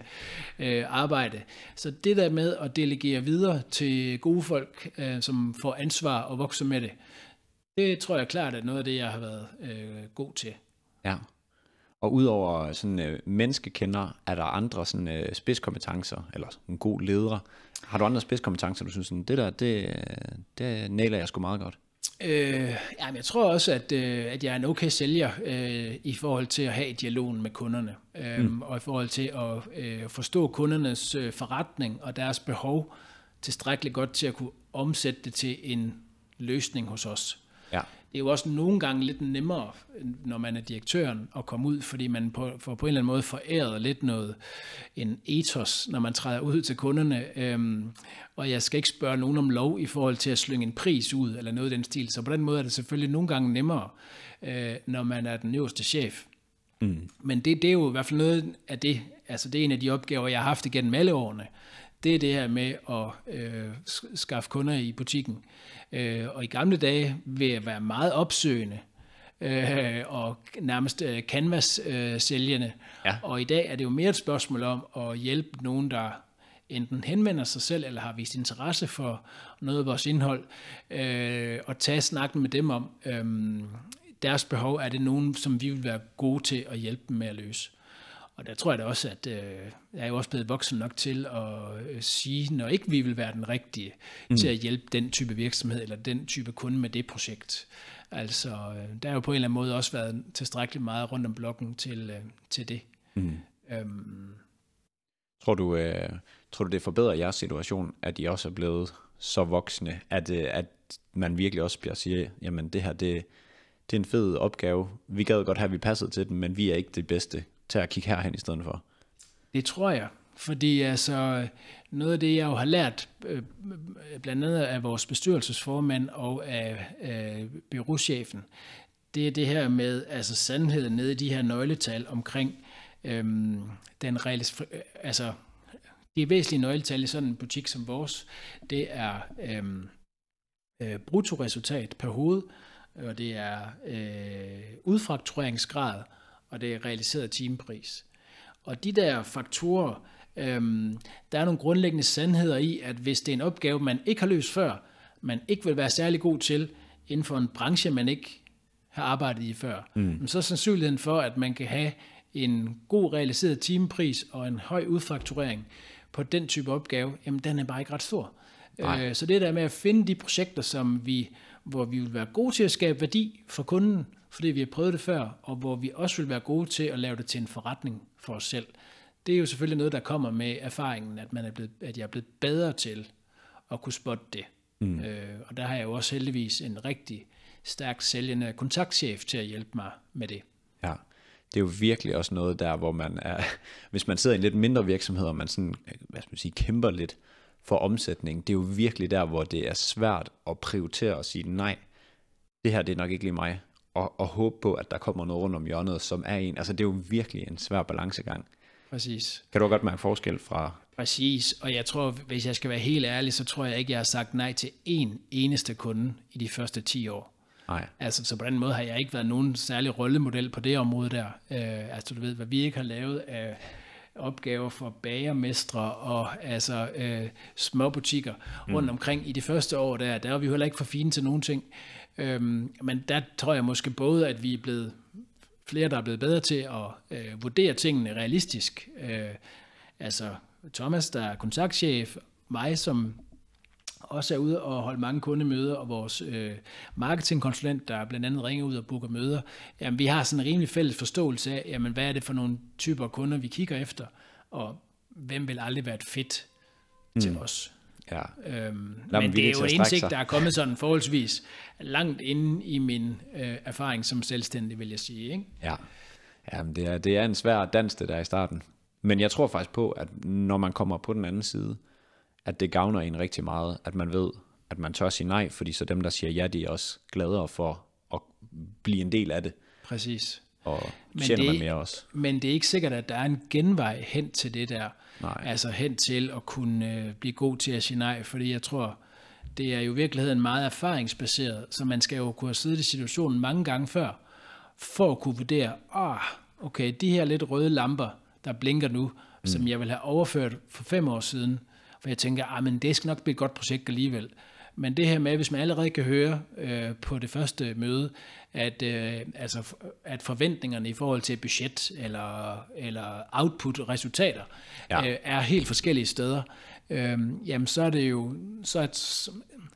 øh, arbejde. Så det der med at delegere videre til gode folk, øh, som får ansvar og vokser med det, det tror jeg klart er noget af det, jeg har været øh, god til. Ja, Og udover sådan øh, menneskekender, er der andre sådan øh, spidskompetencer, eller en god leder. Har du andre spidskompetencer, du synes, sådan, det der, det, det nailer jeg sgu meget godt? Øh, jamen, jeg tror også, at, øh, at jeg er en okay sælger øh, i forhold til at have dialogen med kunderne, øh, mm. og i forhold til at øh, forstå kundernes øh, forretning og deres behov tilstrækkeligt godt til at kunne omsætte det til en løsning hos os. Ja. Det er jo også nogle gange lidt nemmere, når man er direktøren, at komme ud, fordi man på, får på en eller anden måde foræret lidt noget, en ethos, når man træder ud til kunderne. Øhm, og jeg skal ikke spørge nogen om lov i forhold til at slynge en pris ud, eller noget i den stil. Så på den måde er det selvfølgelig nogle gange nemmere, øh, når man er den øverste chef. Mm. Men det, det er jo i hvert fald noget af det, altså det er en af de opgaver, jeg har haft igennem alle årene. Det er det her med at øh, skaffe kunder i butikken. Øh, og i gamle dage vil jeg være meget opsøgende øh, og nærmest øh, canvas-sælgende. Øh, Ja. Og i dag er det jo mere et spørgsmål om at hjælpe nogen, der enten henvender sig selv, eller har vist interesse for noget af vores indhold, øh, og tage snakken med dem om, øh, deres behov, er det nogen, som vi vil være gode til at hjælpe dem med at løse. Og der tror jeg da også, at øh, jeg er jo også blevet voksen nok til at øh, sige, når ikke vi vil være den rigtige mm. til at hjælpe den type virksomhed eller den type kunde med det projekt. Altså, øh, der er jo på en eller anden måde også været tilstrækkeligt meget rundt om blokken til, øh, til det. Mm. Øhm, Tror du, øh, tror du, det forbedrer jeres situation, at I også er blevet så voksne, at, øh, at man virkelig også bliver sige, jamen det her, det, det er en fed opgave. Vi gad godt have, at vi passede til den, men vi er ikke det bedste til at kigge herhen i stedet for. Det tror jeg, fordi altså noget af det, jeg jo har lært, øh, blandt andet af vores bestyrelsesformand og af, af byråchefen, det er det her med altså sandheden nede i de her nøgletal omkring øhm, den realis, altså de væsentlige nøgletal i sådan en butik som vores, det er øhm, øh, bruttoresultat per hoved, og det er øh, udfraktureringsgrad, og det er realiseret timepris. Og de der faktorer, øhm, der er nogle grundlæggende sandheder i, at hvis det er en opgave, man ikke har løst før, man ikke vil være særlig god til inden for en branche, man ikke har arbejdet i før, mm. så er sandsynligheden for, at man kan have en god realiseret timepris og en høj udfakturering på den type opgave, jamen den er bare ikke ret stor. Øh, så det der med at finde de projekter, som vi, hvor vi vil være gode til at skabe værdi for kunden, fordi vi har prøvet det før, og hvor vi også vil være gode til at lave det til en forretning for os selv. Det er jo selvfølgelig noget, der kommer med erfaringen, at, man er blevet, at jeg er blevet bedre til at kunne spotte det. Mm. Øh, og der har jeg jo også heldigvis en rigtig stærk sælgende kontaktchef til at hjælpe mig med det. Ja, det er jo virkelig også noget der, hvor man er, *laughs* hvis man sidder i en lidt mindre virksomhed, og man sådan, hvad skal man sige, kæmper lidt for omsætning, det er jo virkelig der, hvor det er svært at prioritere og sige, nej, det her det er nok ikke lige mig, og, og håbe på, at der kommer noget rundt om hjørnet, som er en, altså det er jo virkelig en svær balancegang. Præcis. Kan du godt mærke forskel fra... Præcis, og jeg tror, hvis jeg skal være helt ærlig, så tror jeg ikke, jeg har sagt nej til én eneste kunde i de første 10 år. Nej. Altså, så på den måde har jeg ikke været nogen særlig rollemodel på det område der. Øh, altså, du ved, hvad vi ikke har lavet af opgaver for bagermestre og altså øh, små butikker mm. rundt omkring i de første år der, der var vi heller ikke for fine til nogen ting. Øhm, men der tror jeg måske både, at vi er blevet flere, der er blevet bedre til at øh, vurdere tingene realistisk. Øh, altså Thomas, der er kontaktchef, mig som også er ude og holde mange kundemøder, og vores øh, marketingkonsulent, der blandt andet ringer ud og booker møder, jamen, vi har sådan en rimelig fælles forståelse af, jamen, hvad er det for nogle typer kunder, vi kigger efter, og hvem vil aldrig være et fedt mm. til os. Ja. Øhm, men det er jo en indsigt, der er kommet sådan forholdsvis langt inde i min øh, erfaring som selvstændig, vil jeg sige. Ikke? Ja, Jamen, det, er, det er en svær dans, det der i starten. Men jeg tror faktisk på, at når man kommer på den anden side, at det gavner en rigtig meget, at man ved, at man tør sige nej, fordi så dem, der siger ja, de er også gladere for at blive en del af det. Præcis. Og tjener man mere også. Men det er ikke sikkert, at der er en genvej hen til det der. Nej. Altså hen til at kunne øh, blive god til at sige nej, fordi jeg tror, det er jo i virkeligheden meget erfaringsbaseret, så man skal jo kunne have siddet i situationen mange gange før, for at kunne vurdere, ah, okay, de her lidt røde lamper, der blinker nu, mm. som jeg vil have overført for fem år siden, for jeg tænker, ah, men det skal nok blive et godt projekt alligevel. Men det her med, hvis man allerede kan høre øh, på det første møde, at, øh, altså, at forventningerne i forhold til budget eller, eller output-resultater Ja. øh, er helt forskellige steder, øh, jamen så er det jo, så, at,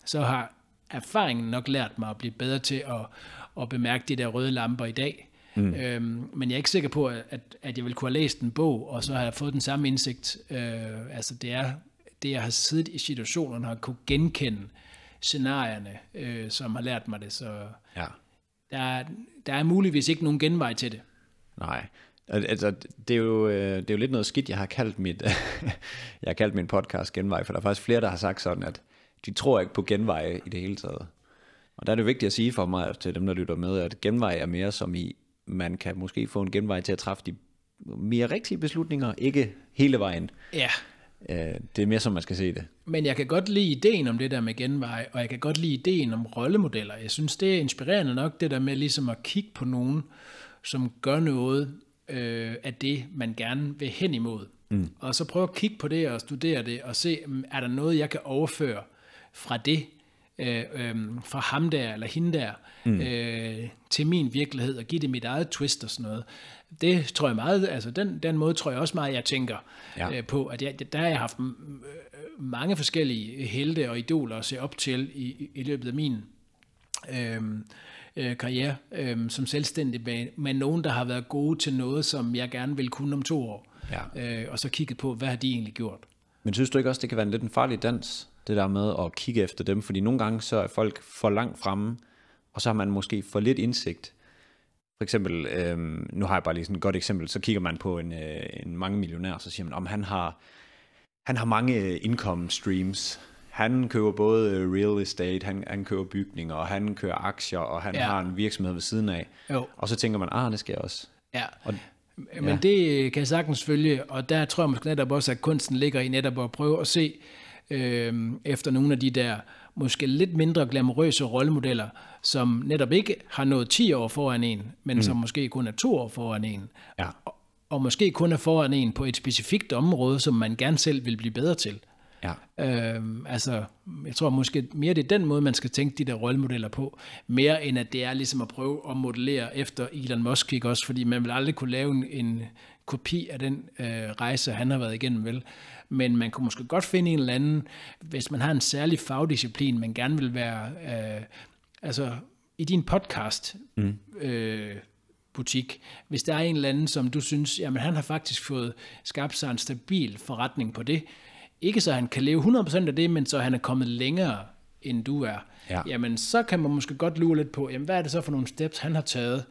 så har erfaringen nok lært mig at blive bedre til at, at bemærke de der røde lamper i dag. Mm. Øhm, men jeg er ikke sikker på, at, at jeg vil kunne have læst en bog, og så har jeg fået den samme indsigt. Øh, altså det er det, jeg har siddet i situationerne, har kunne genkende scenarierne, øh, som har lært mig det. Så Ja. der, er- der er muligvis ikke nogen genvej til det. Nej. Al- Altså, det er, jo, øh, det er jo lidt noget skidt, jeg har kaldt mit, *laughs* jeg har kaldt min podcast genvej, for der er faktisk flere, der har sagt sådan, at de tror ikke på genveje i det hele taget. Og der er det vigtigt at sige for mig til dem, der lytter med, at genvej er mere som i, man kan måske få en genvej til at træffe de mere rigtige beslutninger, ikke hele vejen. Ja, Øh, Det er mere som man skal se det. Men jeg kan godt lide ideen om det der med genvej, og jeg kan godt lide ideen om rollemodeller. Jeg synes, det er inspirerende nok, det der med ligesom at kigge på nogen, som gør noget øh, af det, man gerne vil hen imod. Mm. Og så prøve at kigge på det og studere det, og se, mm, er der noget, jeg kan overføre fra det, øh, øh, fra ham der eller hende der, mm. øh, til min virkelighed, og give det mit eget twist og sådan noget. Det tror jeg meget, altså den, den måde tror jeg også meget, jeg tænker Ja. øh, på, at jeg, der har jeg haft øh, mange forskellige helte og idoler at se op til i, i, i løbet af min øh, øh, karriere øh, som selvstændig med, med nogen, der har været gode til noget, som jeg gerne vil kunne om to år. Ja. Øh, og så kigget på, hvad har de egentlig gjort? Men synes du ikke også, det kan være en lidt en farlig dans, det der med at kigge efter dem? Fordi nogle gange så er folk for langt fremme, og så har man måske for lidt indsigt. For eksempel, øhm, nu har jeg bare lige sådan et godt eksempel, så kigger man på en, øh, en mange millionær, så siger man, om han har, han har mange øh, income streams. Han køber både øh, real estate, han, han køber bygninger, og han kører aktier, og han ja. Ja. har en virksomhed ved siden af. Jo. Og så tænker man, ah, det skal jeg også. Ja. Og, Men ja. det kan jeg sagtens følge, og der tror jeg måske netop også, at kunsten ligger i netop at prøve at se øh, efter nogle af de der måske lidt mindre glamourøse rollemodeller, som netop ikke har nået 10 år foran en, men mm. som måske kun er to år foran en. ja. Og, og måske kun er foran en på et specifikt område, som man gerne selv vil blive bedre til. Ja. Øhm, altså, jeg tror måske mere, det er den måde, man skal tænke de der rollemodeller på, mere end at det er ligesom at prøve at modellere efter Elon Musk, ikke også? Fordi man vil aldrig kunne lave en, en kopi af den øh, rejse, han har været igennem, vel? Men man kunne måske godt finde en eller anden, hvis man har en særlig fagdisciplin, man gerne vil være, øh, altså i din podcast, mm. øh, butik, hvis der er en eller anden, som du synes, jamen han har faktisk fået skabt sig en stabil forretning på det, ikke så han kan leve 100% af det, men så han er kommet længere, end du er, Ja. jamen så kan man måske godt lure lidt på, jamen hvad er det så for nogle steps, han har taget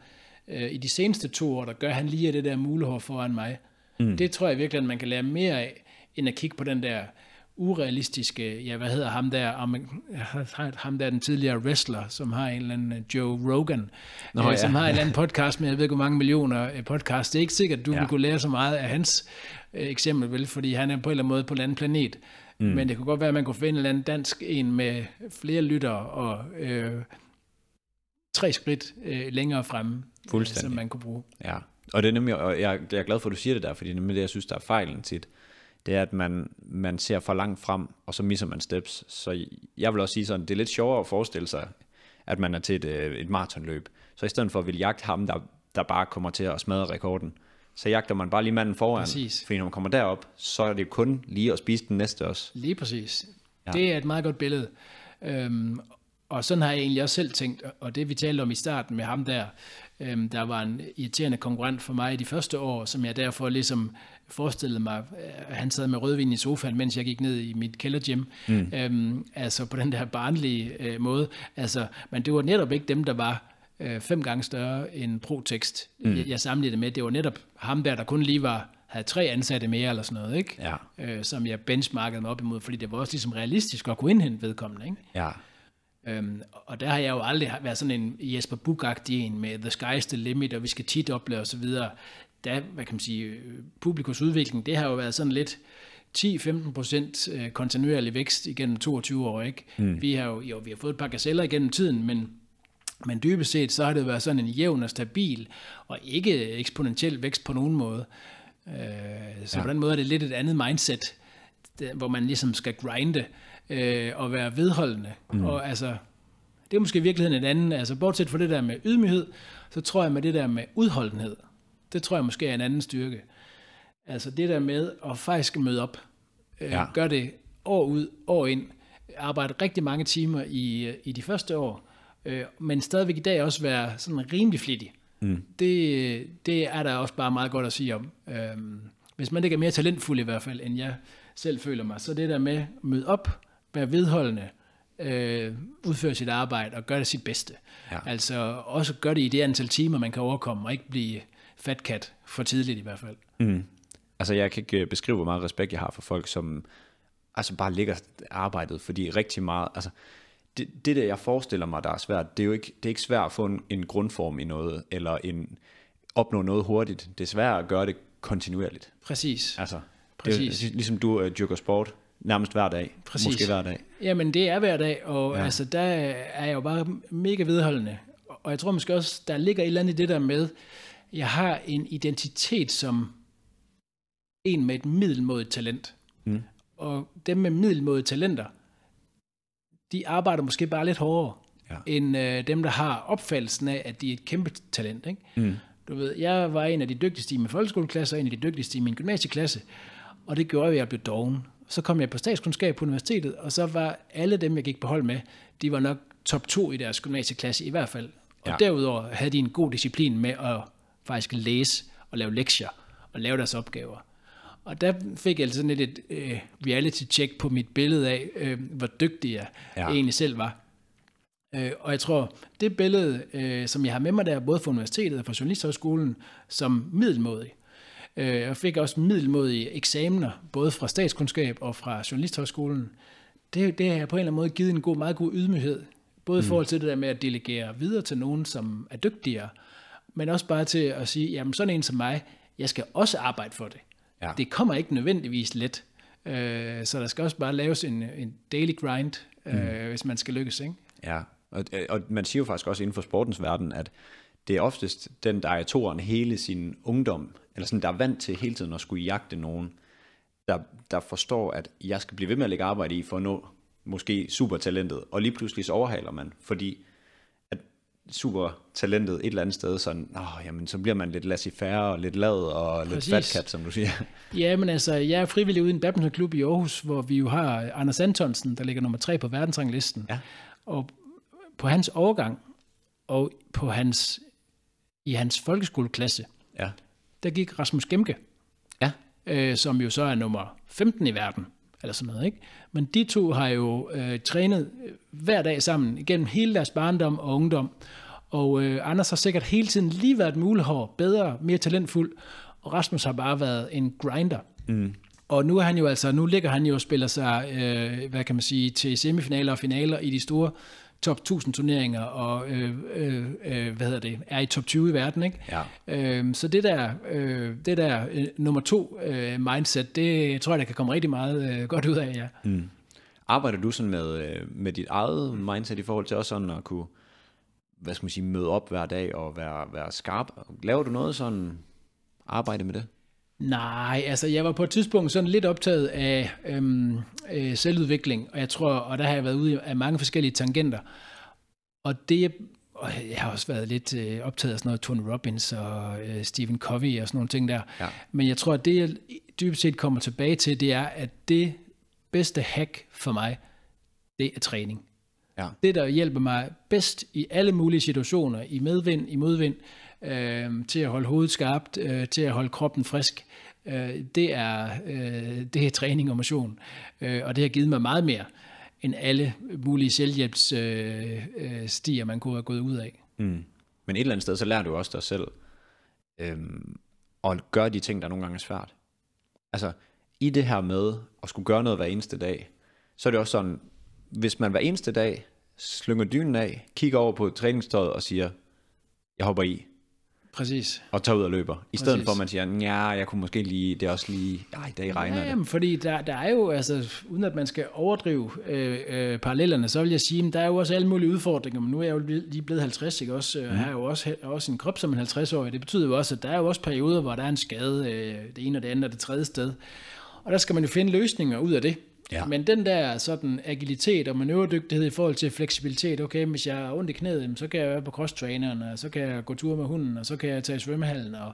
øh, i de seneste to år, der gør, han lige det der mulehår foran mig. Mm. Det tror jeg virkelig, at man kan lære mere af, end at kigge på den der urealistiske, ja, hvad hedder ham der, amer- ham der den tidligere wrestler, som har en eller anden øh, Joe Rogan, Nå, øh, ja. som har en eller anden podcast med, jeg ved ikke, hvor mange millioner øh, podcast. Det er ikke sikkert, at du Ja. vil kunne lære så meget af hans øh, eksempel, vel, fordi han er på en eller anden måde på en anden planet. Mm. Men det kunne godt være, at man kunne finde en eller anden dansk en med flere lyttere og øh, tre skridt øh, længere fremme, øh, som man kunne bruge. Ja, og det er nemlig, og jeg, jeg er glad for, at du siger det der, fordi det er nemlig det, jeg synes, der er fejlen tit. Det er, at man, man ser for langt frem, og så misser man steps. Så jeg vil også sige sådan, det er lidt sjovere at forestille sig, at man er til et, øh, et maratonløb. Så i stedet for at ville jagte ham, der, der bare kommer til at smadre rekorden, så jagter man bare lige manden foran. Præcis. Fordi når man kommer derop, så er det kun lige at spise den næste også. Lige præcis. Ja. Det er et meget godt billede. Øhm, og sådan har jeg egentlig også selv tænkt, og det vi talte om i starten med ham der, øhm, der var en irriterende konkurrent for mig i de første år, som jeg derfor ligesom forestillede mig, øh, han sad med rødvin i sofaen, mens jeg gik ned i mit kældergym, mm. øhm, altså på den der barnlige øh, måde. Altså, men det var netop ikke dem, der var øh, fem gange større end Protext, mm. jeg, jeg sammenlignede med. Det var netop ham der, der kun lige var havde tre ansatte mere eller sådan noget, ikke? Ja. Øh, som jeg benchmarkede mig op imod, fordi det var også ligesom realistisk at kunne indhente vedkommende, ikke? Ja, Øhm, og der har jeg jo aldrig været sådan en Jesper buch en med the sky's the limit, og vi skal tit opleve og så videre. Der, hvad kan man sige, publikums udvikling, det har jo været sådan lidt 10-15 procent øh, kontinuerlig vækst igennem 22 år, ikke? Mm. Vi har jo, jo, vi har fået et par gazeller igennem tiden, men men dybest set, så har det været sådan en jævn og stabil, og ikke eksponentiel vækst på nogen måde. Øh, så Ja. på den måde er det lidt et andet mindset, det, hvor man ligesom skal grinde. øh, og være vedholdende. Mm. Og altså, det er måske i virkeligheden en anden, altså bortset fra det der med ydmyghed, så tror jeg med det der med udholdenhed, det tror jeg måske er en anden styrke. Altså det der med at faktisk møde op, øh, ja. gør det år ud, år ind, arbejde rigtig mange timer i, i de første år, øh, men stadigvæk i dag også være sådan rimelig flittig. Mm. Det, det er der også bare meget godt at sige om. Øhm, hvis man ikke er mere talentfuld i hvert fald, end jeg selv føler mig, så det der med at møde op, være vedholdende, øh, udføre sit arbejde og gøre det sit bedste. Ja. Altså også gøre det i det antal timer, man kan overkomme, og ikke blive fat kat for tidligt i hvert fald. Mm. Altså jeg kan ikke øh, beskrive, hvor meget respekt jeg har for folk, som altså bare ligger arbejdet, fordi rigtig meget, altså det, det der jeg forestiller mig, der er svært, det er jo ikke, det er ikke svært at få en, en grundform i noget, eller en, opnå noget hurtigt. Det er svært at gøre det kontinuerligt. Præcis. Altså, Præcis. Det er, ligesom du uh, dyrker sport nærmest hver dag. Præcis. Måske hver dag. Jamen det er hver dag, og ja. altså, der er jeg jo bare mega vedholdende. Og jeg tror måske også, der ligger et eller andet i det der med, jeg har en identitet som en med et middelmådigt talent. Mm. Og dem med middelmådige talenter, de arbejder måske bare lidt hårdere, ja. end øh, dem, der har opfattelsen af, at de er et kæmpe talent. Ikke? Mm. Du ved, jeg var en af de dygtigste i min folkeskoleklasse, og en af de dygtigste i min gymnasieklasse, og det gjorde, at jeg blev doven. Så kom jeg på statskundskab på universitetet, og så var alle dem, jeg gik på hold med, de var nok top 2 i deres gymnasieklasse i hvert fald. Og ja. derudover havde de en god disciplin med at faktisk læse og lave lektier og lave deres opgaver. Og der fik jeg sådan lidt et øh, reality-check på mit billede af, øh, hvor dygtig jeg ja. egentlig selv var. Øh, og jeg tror, det billede, øh, som jeg har med mig der, både fra universitetet og fra Journalisthøjskolen, som middelmådig. Øh, jeg fik også middelmådige eksamener, både fra statskundskab og fra Journalisthøjskolen. Det, det har på en eller anden måde givet en god, meget god ydmyghed. Både mm. i forhold til det der med at delegere videre til nogen, som er dygtigere, men også bare til at sige, jamen sådan en som mig, jeg skal også arbejde for det. Ja. Det kommer ikke nødvendigvis let. Øh, så der skal også bare laves en, en daily grind, øh, mm. hvis man skal lykkes. Ikke? Ja, og, og man siger jo faktisk også inden for sportens verden, at det er oftest den, der er toren hele sin ungdom, eller sådan, der er vant til hele tiden at skulle jagte nogen, der, der forstår, at jeg skal blive ved med at lægge arbejde i for at nå måske supertalentet, og lige pludselig så overhaler man, fordi super talentet et eller andet sted, sådan, åh, jamen, så bliver man lidt laissez-faire og lidt lad og Præcis. lidt fatkat, som du siger. *laughs* Ja, men altså, jeg er frivillig ude i en badmintonklub i Aarhus, hvor vi jo har Anders Antonsen, der ligger nummer tre på verdensranglisten. Ja. Og på hans overgang, og på hans, i hans folkeskoleklasse, ja. der gik Rasmus Gemke, ja. øh, som jo så er nummer 15 i verden, eller sådan noget, ikke? Men de to har jo øh, trænet øh, hver dag sammen igennem hele deres barndom og ungdom. Og øh, Anders har sikkert hele tiden lige været mulehår, bedre, mere talentfuld, og Rasmus har bare været en grinder. Mm. Og nu er han jo altså, nu ligger han jo og spiller sig, øh, hvad kan man sige, til semifinaler og finaler i de store top 1000 turneringer og øh, øh, øh, hvad hedder det, er i top 20 i verden, ikke? Ja. Øh, så det der, øh, det der øh, nummer to øh, mindset, det tror jeg, der kan komme rigtig meget øh, godt ud af, ja. Mm. Arbejder du sådan med, øh, med dit eget mindset i forhold til også sådan at kunne, hvad skal man sige, møde op hver dag og være, være skarp? Laver du noget sådan arbejde med det? Nej, altså jeg var på et tidspunkt sådan lidt optaget af øhm, øh, selvudvikling, og jeg tror, og der har jeg været ude af mange forskellige tangenter. Og det, og jeg har også været lidt øh, optaget af sådan noget Tony Robbins og øh, Stephen Covey og sådan nogle ting der. Ja. Men jeg tror, at det jeg dybest set kommer tilbage til, det er, at det bedste hack for mig, det er træning. Ja. Det, der hjælper mig bedst i alle mulige situationer, i medvind, i modvind, øh, til at holde hovedet skarpt, øh, til at holde kroppen frisk, øh, det, er, øh, det er træning og motion. Øh, og det har givet mig meget mere end alle mulige selvhjælpsstier, øh, øh man kunne have gået ud af. Mm. Men et eller andet sted, så lærer du også dig selv øhm, at gøre de ting, der nogle gange er svært. Altså, i det her med at skulle gøre noget hver eneste dag, så er det også sådan, hvis man hver eneste dag slynger dynen af, kigger over på træningstøjet og siger, jeg hopper i, Præcis. Og tager ud og løber. I stedet Præcis. for, at man siger, ja, jeg kunne måske lige, det er også lige, ej, i dag regner ja, jamen, fordi der, der er jo, altså, uden at man skal overdrive øh, øh, parallellerne, så vil jeg sige, der er jo også alle mulige udfordringer, men nu er jeg jo lige blevet 50, ikke også? Mm. har jo også, også en krop som en 50-årig. Det betyder jo også, at der er jo også perioder, hvor der er en skade, øh, det ene og det andet og det tredje sted. Og der skal man jo finde løsninger ud af det. Ja. Men den der sådan agilitet og manøvredygtighed i forhold til fleksibilitet, okay, hvis jeg har ondt i knæet, så kan jeg være på crosstraineren, og så kan jeg gå tur med hunden, og så kan jeg tage i svømmehallen. Og,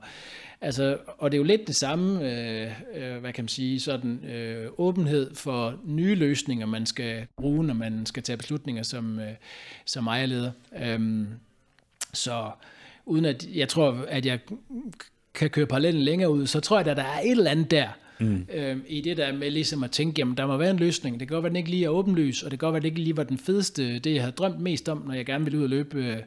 altså, og det er jo lidt det samme, øh, øh, hvad kan man sige, sådan øh, åbenhed for nye løsninger, man skal bruge, når man skal tage beslutninger som, øh, som ejerleder. Øhm, så uden at jeg tror, at jeg kan køre parallellen længere ud, så tror jeg, at der er et eller andet der, mm. Øh, i det der med ligesom at tænke, jamen der må være en løsning. Det kan godt være, at den ikke lige er åbenlys, og det kan godt være, at det ikke lige var den fedeste, det jeg havde drømt mest om, når jeg gerne ville ud og løbe øh,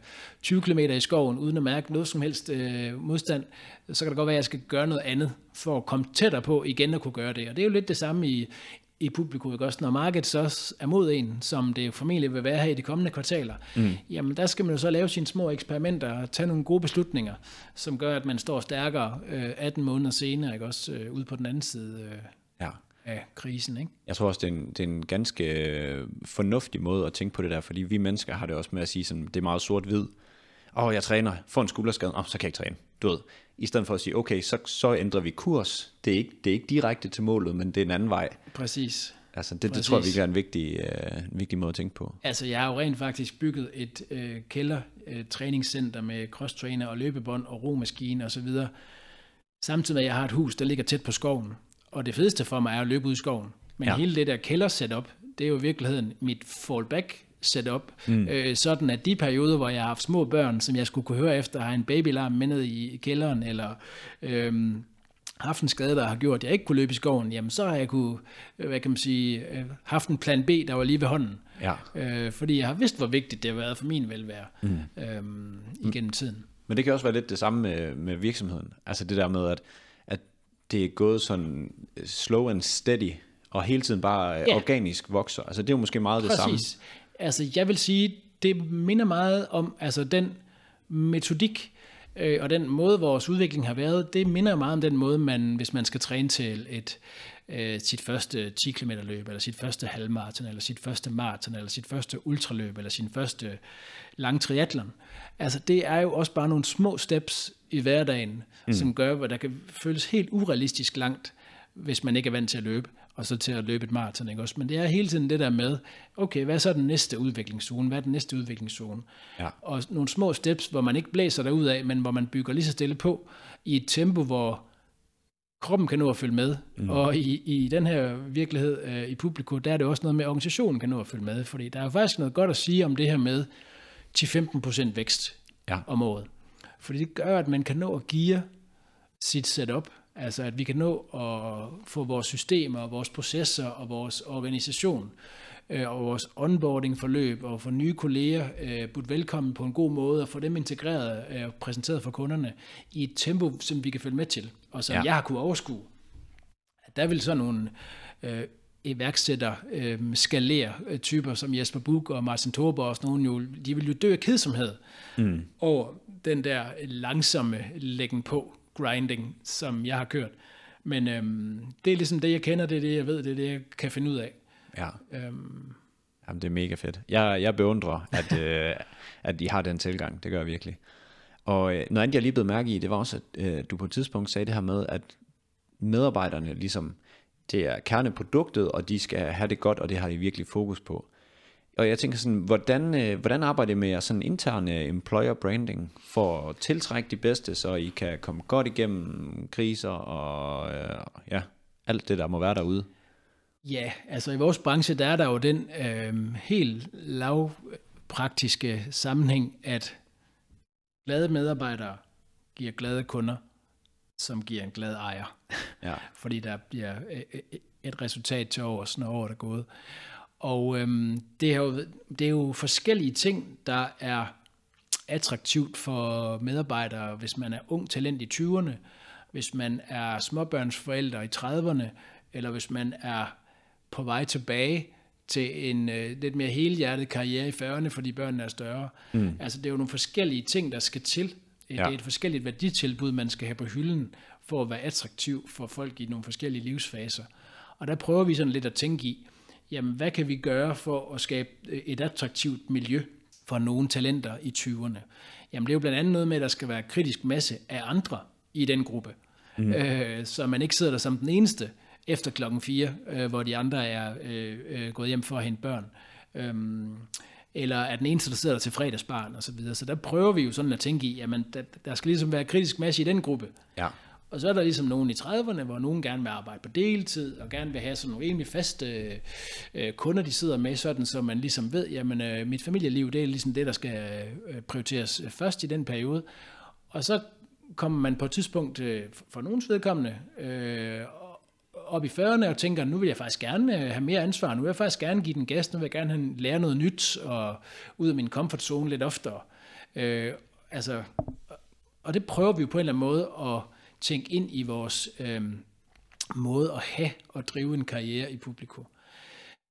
20 km i skoven, uden at mærke noget som helst øh, modstand. Så kan det godt være, at jeg skal gøre noget andet, for at komme tættere på igen at kunne gøre det. Og det er jo lidt det samme i, i publikum, ikke også? Når markedet så er mod en, som det formentlig vil være her i de kommende kvartaler, mm. jamen der skal man jo så lave sine små eksperimenter og tage nogle gode beslutninger, som gør, at man står stærkere øh, 18 måneder senere, ikke også? Øh, ude på den anden side øh, Ja. af krisen, ikke? Jeg tror også, det er, en, det er en ganske øh, fornuftig måde at tænke på det der, fordi vi mennesker har det også med at sige, sådan, det er meget sort-hvid. Åh, oh, jeg træner, får en skulderskade, oh, så kan jeg ikke træne. Du ved, i stedet for at sige, okay, så, så ændrer vi kurs. Det er, ikke, det er ikke direkte til målet, men det er en anden vej. Præcis. Altså, det, det Præcis. tror jeg virkelig er en vigtig, øh, en vigtig måde at tænke på. Altså, jeg har jo rent faktisk bygget et øh, kælder øh, træningscenter med crosstrainer og løbebånd og romaskine osv. Samtidig med, at jeg har et hus, der ligger tæt på skoven. Og det fedeste for mig er at løbe ud i skoven. Men ja. hele det der kælder setup, det er jo i virkeligheden mit fallback setup. Mm. Øh, sådan at de perioder, hvor jeg har haft små børn, som jeg skulle kunne høre efter, har en babylarm med ned i kælderen, eller øhm, haft en skade, der har gjort, at jeg ikke kunne løbe i skoven, jamen så har jeg kunne, øh, hvad kan man sige, øh, haft en plan B, der var lige ved hånden. Ja. Øh, fordi jeg har vidst, hvor vigtigt det har været for min velvære mm. øhm, igennem tiden. Men det kan også være lidt det samme med, med virksomheden. Altså det der med, at, at det er gået sådan slow and steady, og hele tiden bare Ja. organisk vokser. Altså det er jo måske meget det samme. Altså, jeg vil sige, det minder meget om altså, den metodik øh, og den måde, vores udvikling har været. Det minder meget om den måde, man, hvis man skal træne til et, øh, sit første 10 km løb, eller sit første halvmarathon, eller sit første maraton, eller sit første ultraløb, eller sin første lang triathlon. Altså, det er jo også bare nogle små steps i hverdagen, mm. som gør, at der kan føles helt urealistisk langt, hvis man ikke er vant til at løbe, og så til at løbe et maraton, ikke også? Men det er hele tiden det der med, okay, hvad er så den næste udviklingszone? Hvad er den næste udviklingszone? Ja. Og nogle små steps, hvor man ikke blæser derud af, men hvor man bygger lige så stille på, i et tempo, hvor kroppen kan nå at følge med. Mm. Og i, i den her virkelighed øh, i publikum, der er det også noget med, at organisationen kan nå at følge med. Fordi der er jo faktisk noget godt at sige om det her med 10-15% vækst Ja. om året. Fordi det gør, at man kan nå at geare sit setup. Altså at vi kan nå at få vores systemer, og vores processer og vores organisation øh, og vores onboarding forløb og få nye kolleger øh, budt velkommen på en god måde og få dem integreret øh, og præsenteret for kunderne i et tempo, som vi kan følge med til, og som Ja. jeg har kunne overskue. Der vil sådan nogle øh, iværksætter, øh, skalere typer som Jesper Buch og Martin Thorborg og sådan nogle, jo, de vil jo dø af kedsomhed mm. over den der langsomme læggen på grinding, som jeg har kørt. Men øhm, det er ligesom det, jeg kender, det er det, jeg ved, det er det, jeg kan finde ud af. Ja. Øhm, Jamen, det er mega fedt. Jeg, jeg beundrer, at, *laughs* øh, at I har den tilgang. Det gør jeg virkelig. Og øh, noget andet, jeg lige blev mærke i, det var også, at øh, du på et tidspunkt sagde det her med, at medarbejderne ligesom, det er kerneproduktet, og de skal have det godt, og det har de virkelig fokus på. Og jeg tænker sådan, hvordan, øh, hvordan arbejder I med jeres sådan interne employer branding for at tiltrække de bedste, så I kan komme godt igennem kriser og øh, ja, alt det, der må være derude? ja, altså i vores branche, der er der jo den øhm, helt lavpraktiske sammenhæng, at glade medarbejdere giver glade kunder, som giver en glad ejer. Ja. *laughs* fordi der bliver øh, øh, et resultat til overs, når året er gået. Og øhm, det, er jo, det er jo forskellige ting, der er attraktivt for medarbejdere, hvis man er ung talent i 20'erne, hvis man er småbørnsforældre i 30'erne, eller hvis man er på vej tilbage til en øh, lidt mere helhjertet karriere i 40'erne, fordi børnene er større. Mm. Altså det er jo nogle forskellige ting, der skal til. Ja. Det er et forskelligt værditilbud, man skal have på hylden, for at være attraktiv for folk i nogle forskellige livsfaser. Og der prøver vi sådan lidt at tænke i, jamen hvad kan vi gøre for at skabe øh, et attraktivt miljø for nogle talenter i 20'erne? Jamen det er jo blandt andet noget med, at der skal være kritisk masse af andre i den gruppe. Mm. Øh, så man ikke sidder der som den eneste efter klokken 4, øh, hvor de andre er øh, øh, gået hjem for at hente børn. Øhm, eller er den eneste, der sidder der til fredagsbarn og så videre. Så der prøver vi jo sådan at tænke i, jamen der, der skal ligesom være kritisk masse i den gruppe. Ja. Og så er der ligesom nogen i 30'erne, hvor nogen gerne vil arbejde på deltid, og gerne vil have sådan nogle rimelig faste øh, kunder, de sidder med, sådan så man ligesom ved, jamen øh, mit familieliv, det er ligesom det, der skal øh, prioriteres øh, først i den periode. Og så kommer man på et tidspunkt, øh, for nogens vedkommende, øh, op i 40'erne og tænker, nu vil jeg faktisk gerne øh, have mere ansvar, nu vil jeg faktisk gerne give den gas, nu vil jeg gerne have, lære noget nyt og ud af min comfort zone lidt oftere. Øh, altså, og det prøver vi jo på en eller anden måde at tænke ind i vores øh, måde at have og drive en karriere i publikum.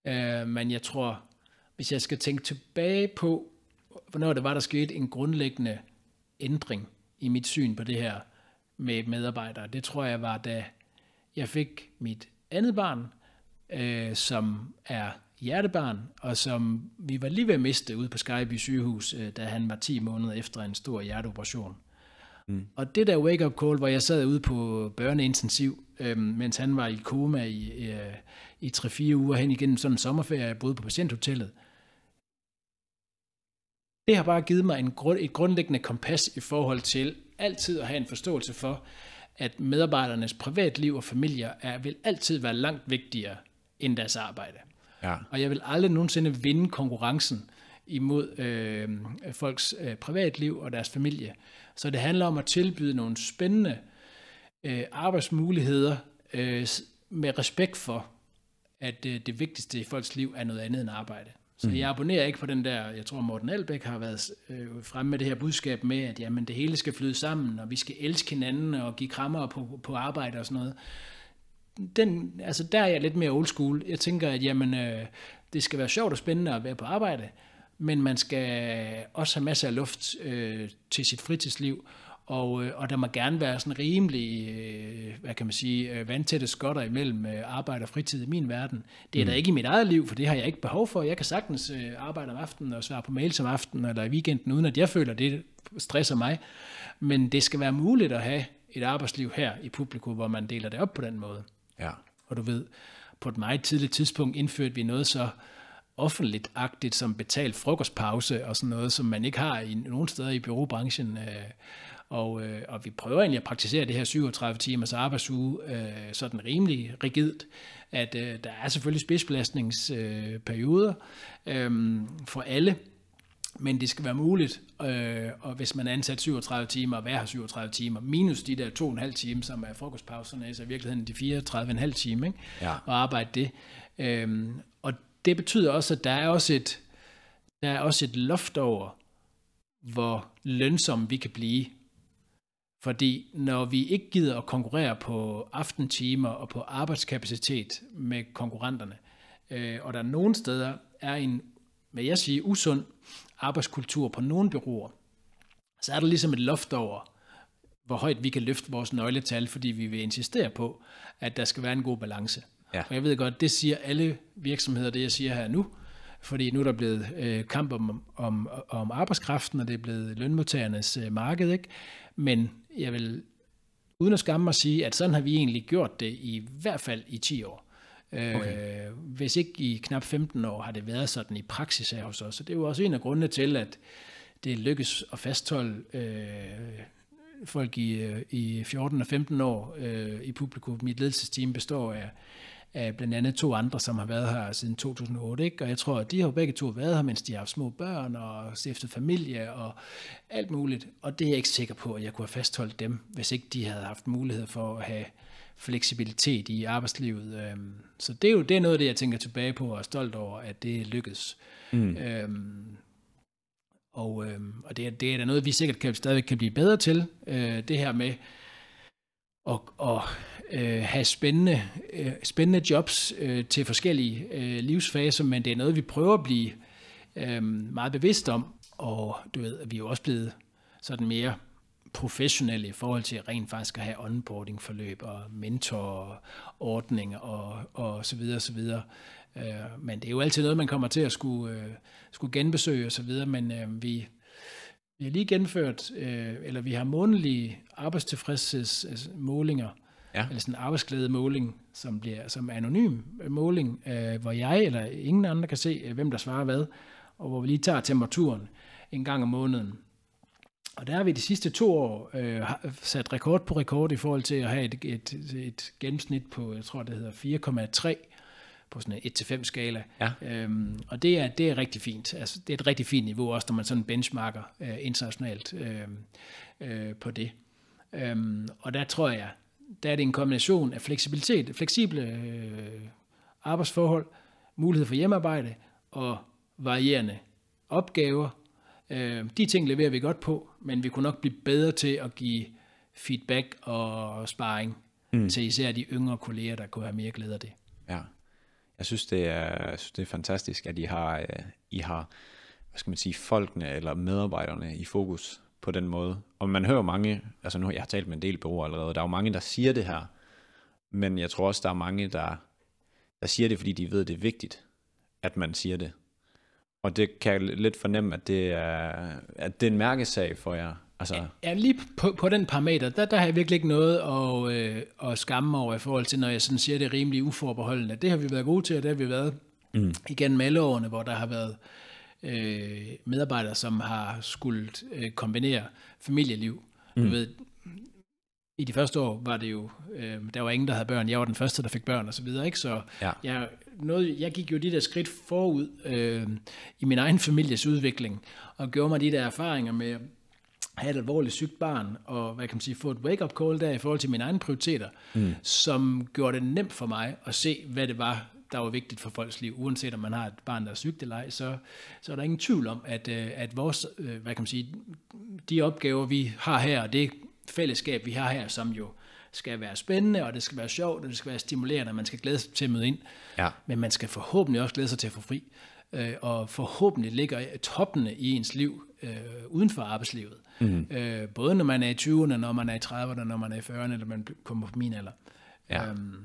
Øh, men jeg tror, hvis jeg skal tænke tilbage på, hvornår det var, der skete en grundlæggende ændring i mit syn på det her med medarbejdere, det tror jeg var, da jeg fik mit andet barn, øh, som er hjertebarn, og som vi var lige ved at miste ude på Skyby sygehus, øh, da han var 10 måneder efter en stor hjerteoperation. Mm. Og det der wake-up call, hvor jeg sad ude på børneintensiv, øh, mens han var i koma i, øh, i 3-4 uger hen igennem sådan en sommerferie, jeg boede på patienthotellet, det har bare givet mig en grund, et grundlæggende kompas i forhold til altid at have en forståelse for, at medarbejdernes privatliv og familier er, vil altid være langt vigtigere end deres arbejde. Ja. Og jeg vil aldrig nogensinde vinde konkurrencen imod øh, folks øh, privatliv og deres familie. Så det handler om at tilbyde nogle spændende øh, arbejdsmuligheder øh, med respekt for, at øh, det vigtigste i folks liv er noget andet end arbejde. Så mm. jeg abonnerer ikke på den der, jeg tror Morten Albæk har været øh, fremme med det her budskab med, at jamen, det hele skal flyde sammen, og vi skal elske hinanden og give krammer på, på arbejde og sådan noget. Den, altså der er jeg lidt mere old school. Jeg tænker, at jamen, øh, det skal være sjovt og spændende at være på arbejde, men man skal også have masser af luft øh, til sit fritidsliv, og, øh, og der må gerne være sådan rimelig, øh, hvad kan man sige, øh, vandtætte skotter imellem arbejde og fritid i min verden. Det er mm. der ikke i mit eget liv, for det har jeg ikke behov for. Jeg kan sagtens arbejde om aftenen og svare på mails om aftenen eller i weekenden, uden at jeg føler, at det stresser mig. Men det skal være muligt at have et arbejdsliv her i publikum, hvor man deler det op på den måde. Ja. Og du ved, på et meget tidligt tidspunkt indførte vi noget så offentligt-agtigt som betalt frokostpause og sådan noget, som man ikke har i nogen steder i byråbranchen. Og, øh, og vi prøver egentlig at praktisere det her 37 timers arbejdsuge øh, sådan rimelig rigidt, at øh, der er selvfølgelig spidsbelastningsperioder øh, for alle, men det skal være muligt, øh, og hvis man er ansat 37 timer, og være her 37 timer, minus de der to og en halv time, som er frokostpauserne, så i virkeligheden de 34,5 timer, ikke? Ja. og arbejde det. Øh, og det betyder også, at der er også et, der er også et loft over, hvor lønsom vi kan blive fordi når vi ikke gider at konkurrere på aftentimer og på arbejdskapacitet med konkurrenterne, øh, og der nogle steder er en, hvad jeg siger, usund arbejdskultur på nogle byråer, så er der ligesom et loft over, hvor højt vi kan løfte vores nøgletal, fordi vi vil insistere på, at der skal være en god balance. Ja. Og jeg ved godt, det siger alle virksomheder, det jeg siger her nu, fordi nu er der blevet øh, kamp om, om, om arbejdskraften, og det er blevet lønmodtagernes øh, marked, ikke? Men jeg vil uden at skamme mig sige, at sådan har vi egentlig gjort det i hvert fald i 10 år. Øh, okay. Øh, hvis ikke i knap 15 år har det været sådan i praksis her hos os. Så det er jo også en af grundene til, at det lykkes at fastholde øh, folk i, øh, i 14 og 15 år øh, i publikum. Mit ledelsesteam består af af blandt andet to andre, som har været her siden 2008. Ikke? Og jeg tror, at de har begge to været her, mens de har haft små børn og stiftet familie og alt muligt. Og det er jeg ikke sikker på, at jeg kunne have fastholdt dem, hvis ikke de havde haft mulighed for at have fleksibilitet i arbejdslivet. Øhm, så det er jo det er noget af det, jeg tænker tilbage på og er stolt over, at det lykkedes. Mm. Øhm, og, øhm, og det, er, det er da noget, vi sikkert kan, stadigvæk kan blive bedre til. Øh, det her med at, at øh, have spændende, øh, spændende jobs øh, til forskellige øh, livsfaser, men det er noget, vi prøver at blive øh, meget bevidst om, og du ved, at vi er jo også blevet sådan mere professionelle i forhold til rent faktisk at have onboarding-forløb og mentorordning og, og så videre, så videre. Øh, men det er jo altid noget, man kommer til at skulle, øh, skulle genbesøge og så videre, men øh, vi, vi har lige genført, øh, eller vi har månedlige arbejdstilfredshedsmålinger, Ja. eller sådan en arbejdsglædemåling, som bliver som anonym måling, øh, hvor jeg eller ingen andre kan se, øh, hvem der svarer hvad, og hvor vi lige tager temperaturen en gang om måneden. Og der har vi de sidste to år øh, sat rekord på rekord i forhold til at have et, et, et gennemsnit på, jeg tror det hedder 4,3 på sådan en 1-5 skala. Ja. Øhm, og det er, det er rigtig fint. Altså, det er et rigtig fint niveau, også når man sådan benchmarker øh, internationalt øh, øh, på det. Øhm, og der tror jeg, der er det en kombination af fleksibilitet, fleksible øh, arbejdsforhold, mulighed for hjemmearbejde og varierende opgaver. Øh, de ting leverer vi godt på, men vi kunne nok blive bedre til at give feedback og sparring mm. til især de yngre kolleger, der kunne have mere glæde af det. Ja. Jeg synes, det er, jeg synes, det er fantastisk, at I har, øh, I har, hvad skal man sige, folkene eller medarbejderne i fokus på den måde. Og man hører mange, altså nu har jeg talt med en del bureauer allerede, der er jo mange, der siger det her, men jeg tror også, der er mange, der, der siger det, fordi de ved, det er vigtigt, at man siger det. Og det kan jeg lidt fornemme, at det er, at det er en mærkesag for jer. Altså, Ja, lige på, på den parameter, der, der har jeg virkelig ikke noget at, øh, at skamme over i forhold til, når jeg sådan siger det er rimelig uforbeholdende. Det har vi været gode til, og det har vi været mm. igennem alle årene, hvor der har været øh, medarbejdere, som har skulle øh, kombinere familieliv. Mm. Du ved, i de første år var det jo, øh, der var ingen, der havde børn. Jeg var den første, der fik børn og så videre, ikke? Så Ja. jeg, noget, jeg gik jo de der skridt forud øh, i min egen families udvikling, og gjorde mig de der erfaringer med at have et alvorligt sygt barn, og hvad kan man sige, få et wake-up call der i forhold til mine egne prioriteter, mm. som gjorde det nemt for mig at se, hvad det var, der var vigtigt for folks liv. Uanset om man har et barn, der er sygt eller ej, så, så er der ingen tvivl om, at, øh, at vores, øh, hvad kan man sige, de opgaver, vi har her, og det fællesskab, vi har her, som jo skal være spændende, og det skal være sjovt, og det skal være stimulerende, og man skal glæde sig til at møde ind. Ja. Men man skal forhåbentlig også glæde sig til at få fri, øh, og forhåbentlig ligger toppene i ens liv øh, uden for arbejdslivet. Mm. Øh, både når man er i 20'erne, når man er i 30'erne, når man er i 40'erne, eller man kommer på min alder. Ja. Øhm,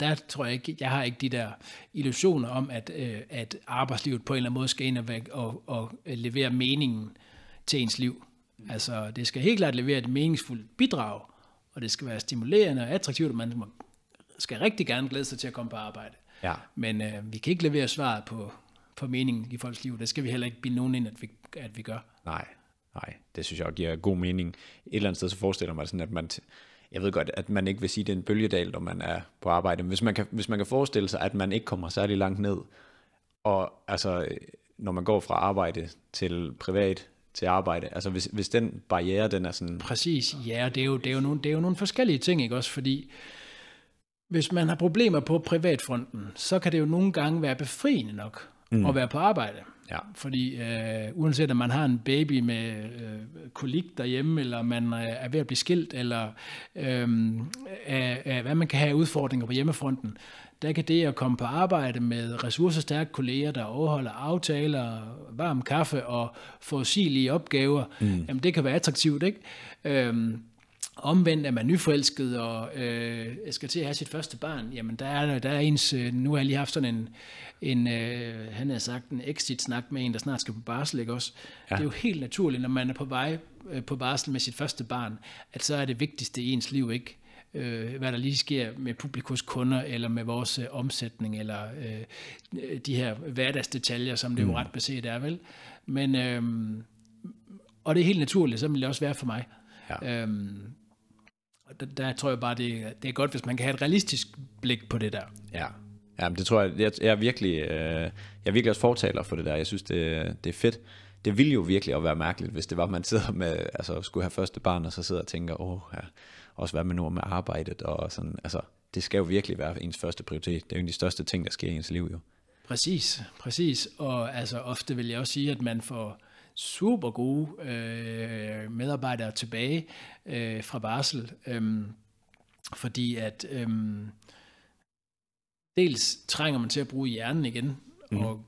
der tror jeg ikke, jeg har ikke de der illusioner om, at, øh, at arbejdslivet på en eller anden måde skal ind og, og, og øh, levere meningen til ens liv. Altså, det skal helt klart levere et meningsfuldt bidrag, og det skal være stimulerende og attraktivt, og man skal rigtig gerne glæde sig til at komme på arbejde. Ja. Men øh, vi kan ikke levere svaret på, på meningen i folks liv. Det skal vi heller ikke bilde nogen ind, at vi, at vi gør. Nej, nej, det synes jeg giver god mening. Et eller andet sted så forestiller mig sådan, at man, t- jeg ved godt, at man ikke vil sige, at det er en bølgedal, når man er på arbejde, men hvis man kan, hvis man kan forestille sig, at man ikke kommer særlig langt ned, og altså, når man går fra arbejde til privat til arbejde, altså hvis, hvis den barriere, den er sådan, Præcis, ja, det er jo, det er jo, nogle, det er jo nogle forskellige ting, ikke også? Fordi hvis man har problemer på privatfronten, så kan det jo nogle gange være befriende nok mm. at være på arbejde. Ja. Fordi øh, uanset om man har en baby med øh, kolik derhjemme, eller man øh, er ved at blive skilt, eller øh, af, af, hvad man kan have udfordringer på hjemmefronten, der kan det at komme på arbejde med ressourcestærke kolleger, der overholder aftaler, varm kaffe og forudsigelige opgaver, mm. jamen det kan være attraktivt, ikke? Øhm, Omvendt er man nyforelsket og øh, skal til at have sit første barn, jamen der er, der er ens, øh, nu har jeg lige haft sådan en, en øh, han har sagt en exit-snak med en, der snart skal på barsel, ikke også? Ja. Det er jo helt naturligt, når man er på vej øh, på barsel med sit første barn, at så er det vigtigste i ens liv ikke, øh, hvad der lige sker med publikums kunder, eller med vores øh, omsætning, eller øh, de her hverdagsdetaljer, som det jo ret beset er, vel? Men, øh, og det er helt naturligt, så vil det også være for mig. Ja. Øhm, og der, der tror jeg bare, det, er- det er godt, hvis man kan have et realistisk blik på det der. ja, ja men det tror jeg, jeg, jeg er virkelig, øh, jeg er virkelig også fortaler for det der, jeg synes, det, det er fedt. Det ville jo virkelig at være mærkeligt, hvis det var, at man sidder med, altså skulle have første barn, og så sidder og tænker, åh, ja, også hvad med nu med arbejdet, og sådan, altså, det skal jo virkelig være ens første prioritet. Det er jo en af de største ting, der sker i ens liv, jo. Præcis, præcis. Og altså, ofte vil jeg også sige, at man får super gode øh, medarbejdere tilbage øh, fra barsel, øh, fordi at øh, dels trænger man til at bruge hjernen igen, mm. og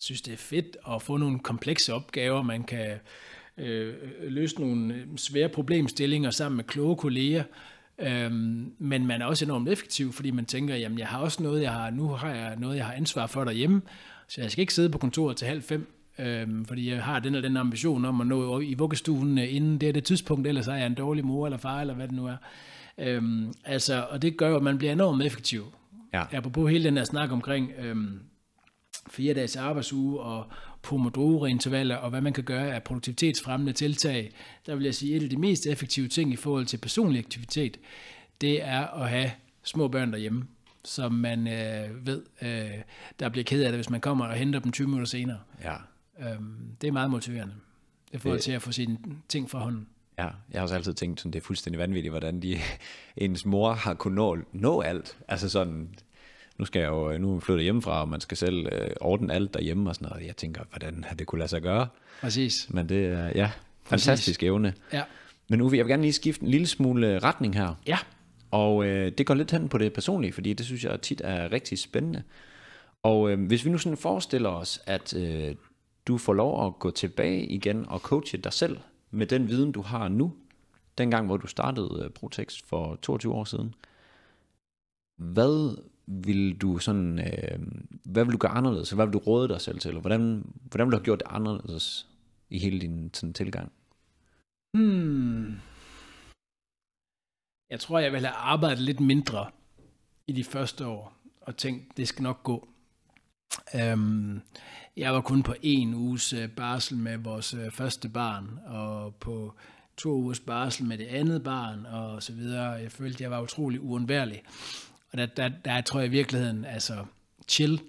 synes, det er fedt at få nogle komplekse opgaver, man kan øh, løse nogle svære problemstillinger sammen med kloge kolleger, Øhm, men man er også enormt effektiv, fordi man tænker, jamen jeg har også noget, jeg har, nu har jeg noget, jeg har ansvar for derhjemme, så jeg skal ikke sidde på kontoret til halv fem, øhm, fordi jeg har den eller den ambition om at nå i vuggestuen øh, inden det er det tidspunkt, ellers er jeg en dårlig mor eller far, eller hvad det nu er. Øhm, altså, og det gør at man bliver enormt effektiv. Ja. Apropos hele den her snak omkring øhm, fire dages arbejdsuge og Pomodoro-intervaller, og hvad man kan gøre af produktivitetsfremmende tiltag, der vil jeg sige, et af de mest effektive ting i forhold til personlig aktivitet, det er at have små børn derhjemme, som man øh, ved, øh, der bliver ked af det, hvis man kommer og henter dem 20 minutter senere. Ja. Øhm, det er meget motiverende. Det er forhold til at få sine ting fra hånden. Ja, jeg har også altid tænkt, sådan, det er fuldstændig vanvittigt, hvordan de, *laughs* ens mor har kunnet nå, nå alt. Altså sådan, nu skal jeg jo, nu jeg flyttet hjemmefra, og man skal selv øh, ordne alt derhjemme og sådan noget. Jeg tænker, hvordan har det kunne lade sig gøre? Præcis. Men det er, ja, fantastisk evne. Ja. Men Uwe, jeg vil gerne lige skifte en lille smule øh, retning her. Ja. Og øh, det går lidt hen på det personlige, fordi det synes jeg tit er rigtig spændende. Og øh, hvis vi nu sådan forestiller os, at øh, du får lov at gå tilbage igen og coache dig selv med den viden, du har nu, dengang hvor du startede øh, Protex for 22 år siden. Hvad vil du sådan, øh, hvad vil du gøre anderledes? Hvad vil du råde dig selv til? Hvordan, hvordan vil du have gjort det anderledes i hele din sådan, tilgang? Hmm. Jeg tror, jeg vil have arbejdet lidt mindre i de første år, og tænkt, det skal nok gå. Øhm, jeg var kun på en uges øh, barsel med vores øh, første barn, og på to ugers barsel med det andet barn, og så videre. Jeg følte, jeg var utrolig uundværlig. Og der, der, der tror jeg i virkeligheden, altså chill,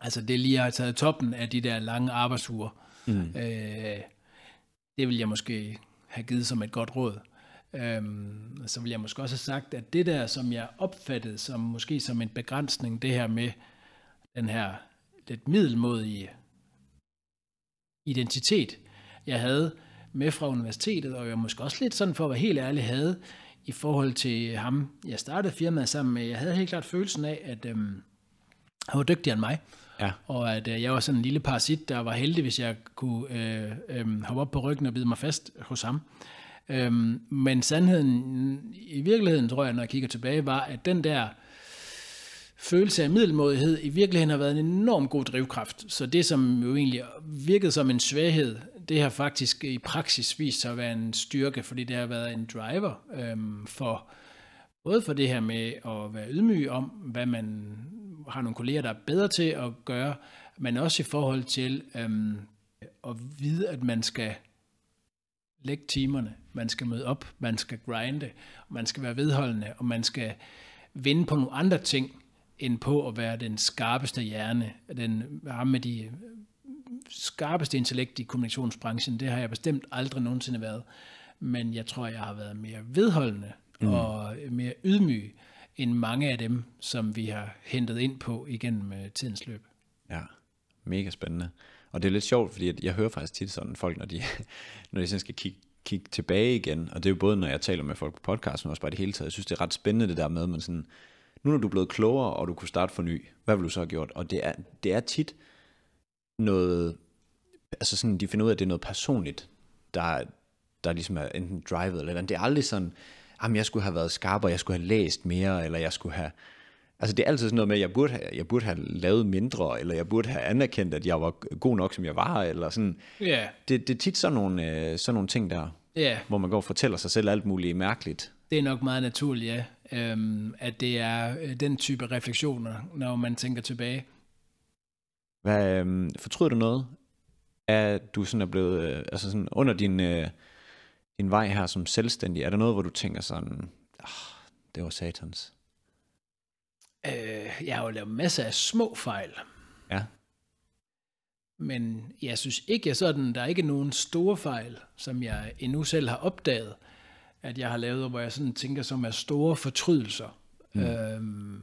altså det lige har taget toppen af de der lange arbejdsuger. Mm. Øh, det vil jeg måske have givet som et godt råd. Øhm, så vil jeg måske også have sagt, at det der, som jeg opfattede som måske som en begrænsning, det her med den her lidt middelmodige identitet, jeg havde med fra universitetet, og jeg måske også lidt sådan, for at være helt ærlig, havde i forhold til ham, jeg startede firmaet sammen med. Jeg havde helt klart følelsen af, at øhm, han var dygtigere end mig, Ja. og at øh, jeg var sådan en lille parasit, der var heldig, hvis jeg kunne øh, øh, hoppe op på ryggen og bide mig fast hos ham. Øhm, men sandheden, i virkeligheden tror jeg, når jeg kigger tilbage, var, at den der følelse af middelmådighed i virkeligheden har været en enorm god drivkraft. Så det, som jo egentlig virkede som en svaghed, det har faktisk i praksis vist sig at være en styrke, fordi det har været en driver øhm, for både for det her med at være ydmyg om, hvad man har nogle kolleger, der er bedre til at gøre, men også i forhold til øhm, at vide, at man skal lægge timerne, man skal møde op, man skal grinde, man skal være vedholdende, og man skal vinde på nogle andre ting, end på at være den skarpeste hjerne, den ham med de skarpeste intellekt i kommunikationsbranchen. Det har jeg bestemt aldrig nogensinde været. Men jeg tror, jeg har været mere vedholdende mm. og mere ydmyg end mange af dem, som vi har hentet ind på igennem øh, tidens løb. Ja, mega spændende. Og det er lidt sjovt, fordi at jeg hører faktisk tit sådan folk, når de, *laughs* når de sådan skal kigge, kigge tilbage igen, og det er jo både, når jeg taler med folk på podcast, men også bare det hele taget. Jeg synes, det er ret spændende det der med, men sådan, nu når du er blevet klogere, og du kunne starte for ny, hvad vil du så have gjort? Og det er, det er tit noget, altså sådan, de finder ud af, at det er noget personligt, der, der ligesom er enten drivet eller andet. Det er aldrig sådan, jamen jeg skulle have været skarpere, jeg skulle have læst mere, eller jeg skulle have, Altså det er altid sådan noget med, at jeg burde, have, jeg burde have lavet mindre, eller jeg burde have anerkendt, at jeg var god nok, som jeg var, eller sådan. Ja, Det, det er tit sådan nogle, øh, sådan nogle ting der, ja. hvor man går og fortæller sig selv alt muligt mærkeligt. Det er nok meget naturligt, ja. Øhm, at det er øh, den type refleksioner, når man tænker tilbage. Hvad, øh, fortryder du noget, at du sådan er blevet, øh, altså sådan under din, øh, din vej her som selvstændig, er der noget, hvor du tænker sådan, ah, det var satans? Øh, jeg har jo lavet masser af små fejl, Ja, men jeg synes ikke, jeg sådan, der er ikke nogen store fejl, som jeg endnu selv har opdaget, at jeg har lavet, hvor jeg sådan tænker, som er store fortrydelser. Mm. Øhm,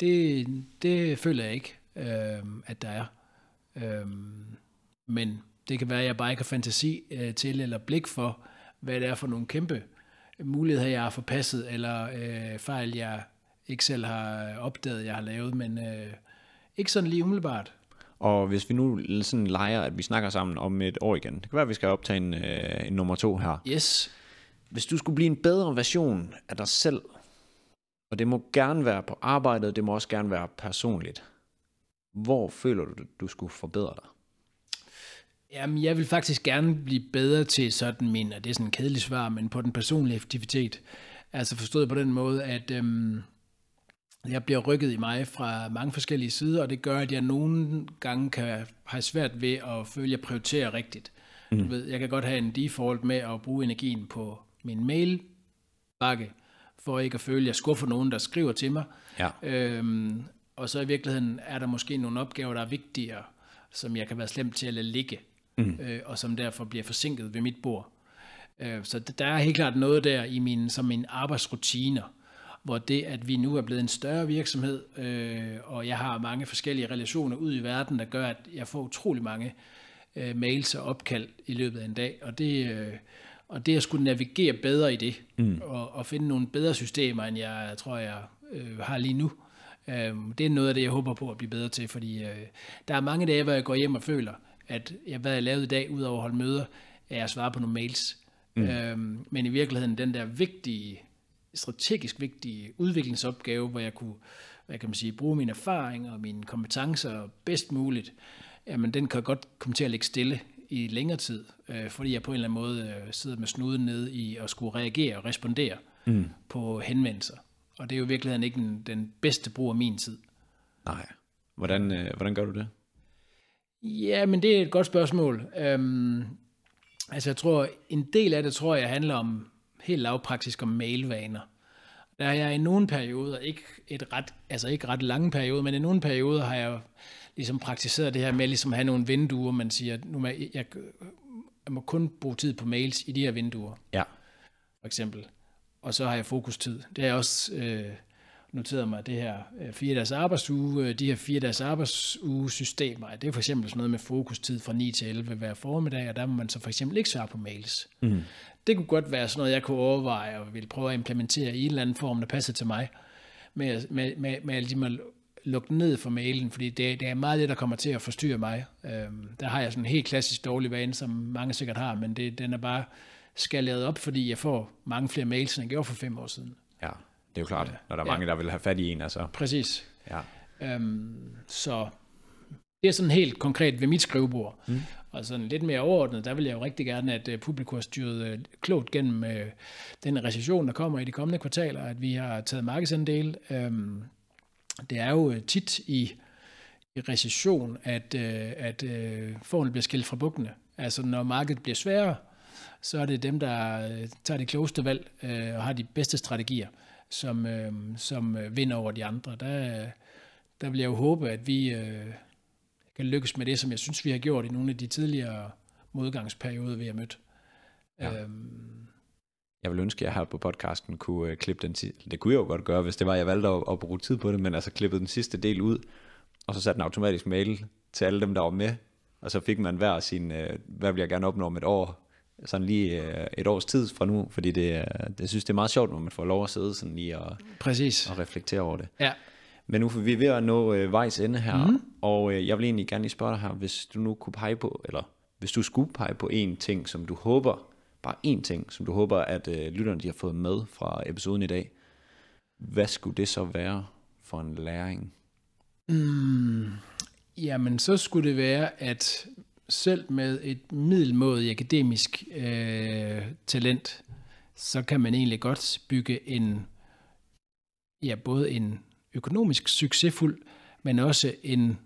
det, det føler jeg ikke, øhm, at der er. Øhm, men det kan være, at jeg bare ikke har fantasi øh, til eller blik for, hvad det er for nogle kæmpe muligheder, jeg har forpasset, eller øh, fejl, jeg ikke selv har opdaget, jeg har lavet, men øh, ikke sådan lige umiddelbart. og hvis vi nu sådan leger, at vi snakker sammen om et år igen, det kan være, at vi skal optage en, øh, en nummer to her, Yes, Hvis du skulle blive en bedre version af dig selv, og det må gerne være på arbejdet, det må også gerne være personligt, hvor føler du, du skulle forbedre dig? Jamen, jeg vil faktisk gerne blive bedre til sådan min, og det er sådan en kedelig svar, men på den personlige effektivitet. Altså forstået på den måde, at øhm, jeg bliver rykket i mig fra mange forskellige sider, og det gør, at jeg nogle gange kan have svært ved at føle, at jeg prioriterer rigtigt. Mm. Du ved, jeg kan godt have en default med at bruge energien på min mailbakke, for ikke at føle, at jeg skuffer nogen, der skriver til mig. Ja. Øhm, og så i virkeligheden er der måske nogle opgaver, der er vigtigere, som jeg kan være slemt til at lade ligge, mm. øh, og som derfor bliver forsinket ved mit bord. Øh, så der er helt klart noget der i min, som mine arbejdsrutiner, hvor det, at vi nu er blevet en større virksomhed, øh, og jeg har mange forskellige relationer ud i verden, der gør, at jeg får utrolig mange øh, mails og opkald i løbet af en dag, og det, øh, og det at skulle navigere bedre i det, mm. og, og finde nogle bedre systemer, end jeg tror, jeg øh, har lige nu, øh, det er noget af det, jeg håber på at blive bedre til, fordi øh, der er mange dage, hvor jeg går hjem og føler, at jeg, hvad jeg lavede i dag, udover at holde møder, er at svare på nogle mails. Mm. Øhm, men i virkeligheden, den der vigtige, strategisk vigtige udviklingsopgave, hvor jeg kunne hvad kan man sige, bruge mine erfaringer og mine kompetencer bedst muligt, jamen den kan godt komme til at ligge stille i længere tid, øh, fordi jeg på en eller anden måde øh, sidder med snuden ned i at skulle reagere og respondere mm. på henvendelser. Og det er jo i virkeligheden ikke den, den bedste brug af min tid. Nej. Hvordan, øh, hvordan gør du det? Ja, men det er et godt spørgsmål. Øhm, altså jeg tror, en del af det tror jeg handler om helt lavpraktisk om mailvaner. Der er jeg i nogle perioder, ikke, et ret, altså ikke ret lange perioder, men i nogle perioder har jeg ligesom praktiseret det her med ligesom at have nogle vinduer, man siger, nu jeg, jeg, jeg må kun bruge tid på mails i de her vinduer. Ja. For eksempel. Og så har jeg fokustid. Det har jeg også øh, noteret mig, det her øh, fire dages arbejdsuge, øh, de her fire dages arbejdsuge systemer, det er for eksempel sådan noget med fokustid fra 9 til 11 hver formiddag, og der må man så for eksempel ikke svare på mails. Mm. Det kunne godt være sådan noget, jeg kunne overveje og ville prøve at implementere i en eller anden form, der passer til mig, med, med, med, med ligesom at lukke ned for mailen, fordi det, det er meget det, der kommer til at forstyrre mig. Øhm, der har jeg sådan en helt klassisk dårlig vane, som mange sikkert har, men det, den er bare skaleret op, fordi jeg får mange flere mails, end jeg gjorde for fem år siden. Ja, det er jo klart, når der er mange, ja. der vil have fat i en. Altså. Præcis. Ja. Øhm, så det er sådan helt konkret ved mit skrivebord. Mm. Og sådan lidt mere overordnet, der vil jeg jo rigtig gerne, at uh, publikum har styret uh, klogt gennem uh, den recession, der kommer i de kommende kvartaler, at vi har taget markedsandel. Um, det er jo tit i, i recession, at, uh, at uh, forholdene bliver skilt fra bukkene. Altså når markedet bliver sværere, så er det dem, der uh, tager det klogeste valg uh, og har de bedste strategier, som, uh, som uh, vinder over de andre. Der, der vil jeg jo håbe, at vi... Uh, kan lykkes med det, som jeg synes, vi har gjort i nogle af de tidligere modgangsperioder, vi har mødt. Ja. Øhm. Jeg vil ønske, at jeg her på podcasten kunne uh, klippe den sidste, det kunne jeg jo godt gøre, hvis det var, jeg valgte at, at bruge tid på det, men altså klippede den sidste del ud, og så satte en automatisk mail til alle dem, der var med, og så fik man hver sin, uh, hvad vil jeg gerne opnå om et år, sådan lige uh, et års tid fra nu, fordi det, det synes det er meget sjovt, når man får lov at sidde sådan lige og, Præcis. og reflektere over det. Ja, men nu vi er ved at nå øh, vejs ende her, mm. og øh, jeg vil egentlig gerne lige spørge dig her, hvis du nu kunne pege på, eller hvis du skulle pege på en ting, som du håber, bare én ting, som du håber, at øh, lytterne de har fået med fra episoden i dag, hvad skulle det så være for en læring? Mm, jamen, så skulle det være, at selv med et middelmådigt akademisk øh, talent, så kan man egentlig godt bygge en, ja, både en økonomisk succesfuld, men også en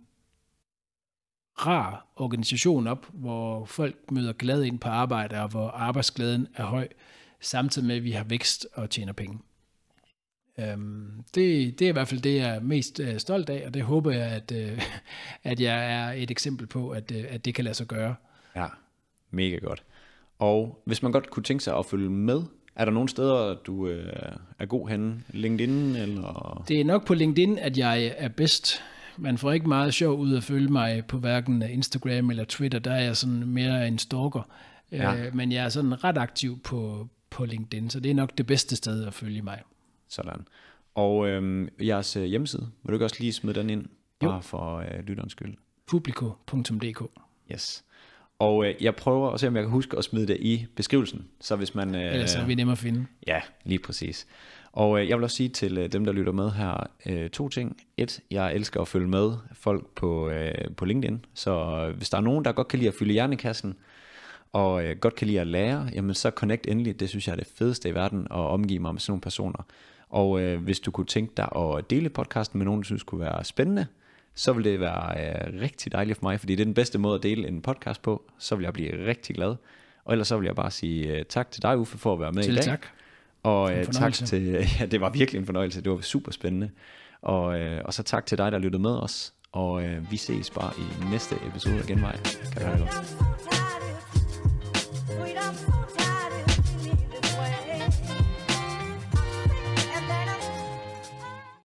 rar organisation op, hvor folk møder glade ind på arbejde, og hvor arbejdsglæden er høj, samtidig med, at vi har vækst og tjener penge. Øhm, det, det er i hvert fald det, jeg er mest øh, stolt af, og det håber jeg, at, øh, at jeg er et eksempel på, at, øh, at det kan lade sig gøre. Ja, mega godt. Og hvis man godt kunne tænke sig at følge med er der nogle steder, du øh, er god henne? LinkedIn? Eller? Det er nok på LinkedIn, at jeg er bedst. Man får ikke meget sjov ud at følge mig på hverken Instagram eller Twitter. Der er jeg sådan mere en stalker. Ja. Øh, men jeg er sådan ret aktiv på, på LinkedIn, så det er nok det bedste sted at følge mig. Sådan. Og øh, jeres hjemmeside, vil du ikke også lige smide den ind? Bare jo. for øh, lytterens skyld. Publico.dk Yes. Og øh, jeg prøver at se, om jeg kan huske at smide det i beskrivelsen. Så hvis man... Øh, Ellers er vi nemmere at finde. Ja, lige præcis. Og øh, jeg vil også sige til øh, dem, der lytter med her, øh, to ting. Et, jeg elsker at følge med folk på, øh, på LinkedIn. Så øh, hvis der er nogen, der godt kan lide at fylde hjernekassen, og øh, godt kan lide at lære, jamen så connect endelig. Det synes jeg er det fedeste i verden at omgive mig med sådan nogle personer. Og øh, hvis du kunne tænke dig at dele podcasten med nogen, du synes kunne være spændende, så vil det være øh, rigtig dejligt for mig, fordi det er den bedste måde at dele en podcast på. Så vil jeg blive rigtig glad. Og ellers så vil jeg bare sige øh, tak til dig, Uffe, for at være med Til i dag. tak. Og øh, tak til, *laughs* ja, det var virkelig en fornøjelse. Det var super spændende. Og, øh, og så tak til dig, der lyttede med os. Og øh, vi ses bare i næste episode af Genvej. Kan du have det godt.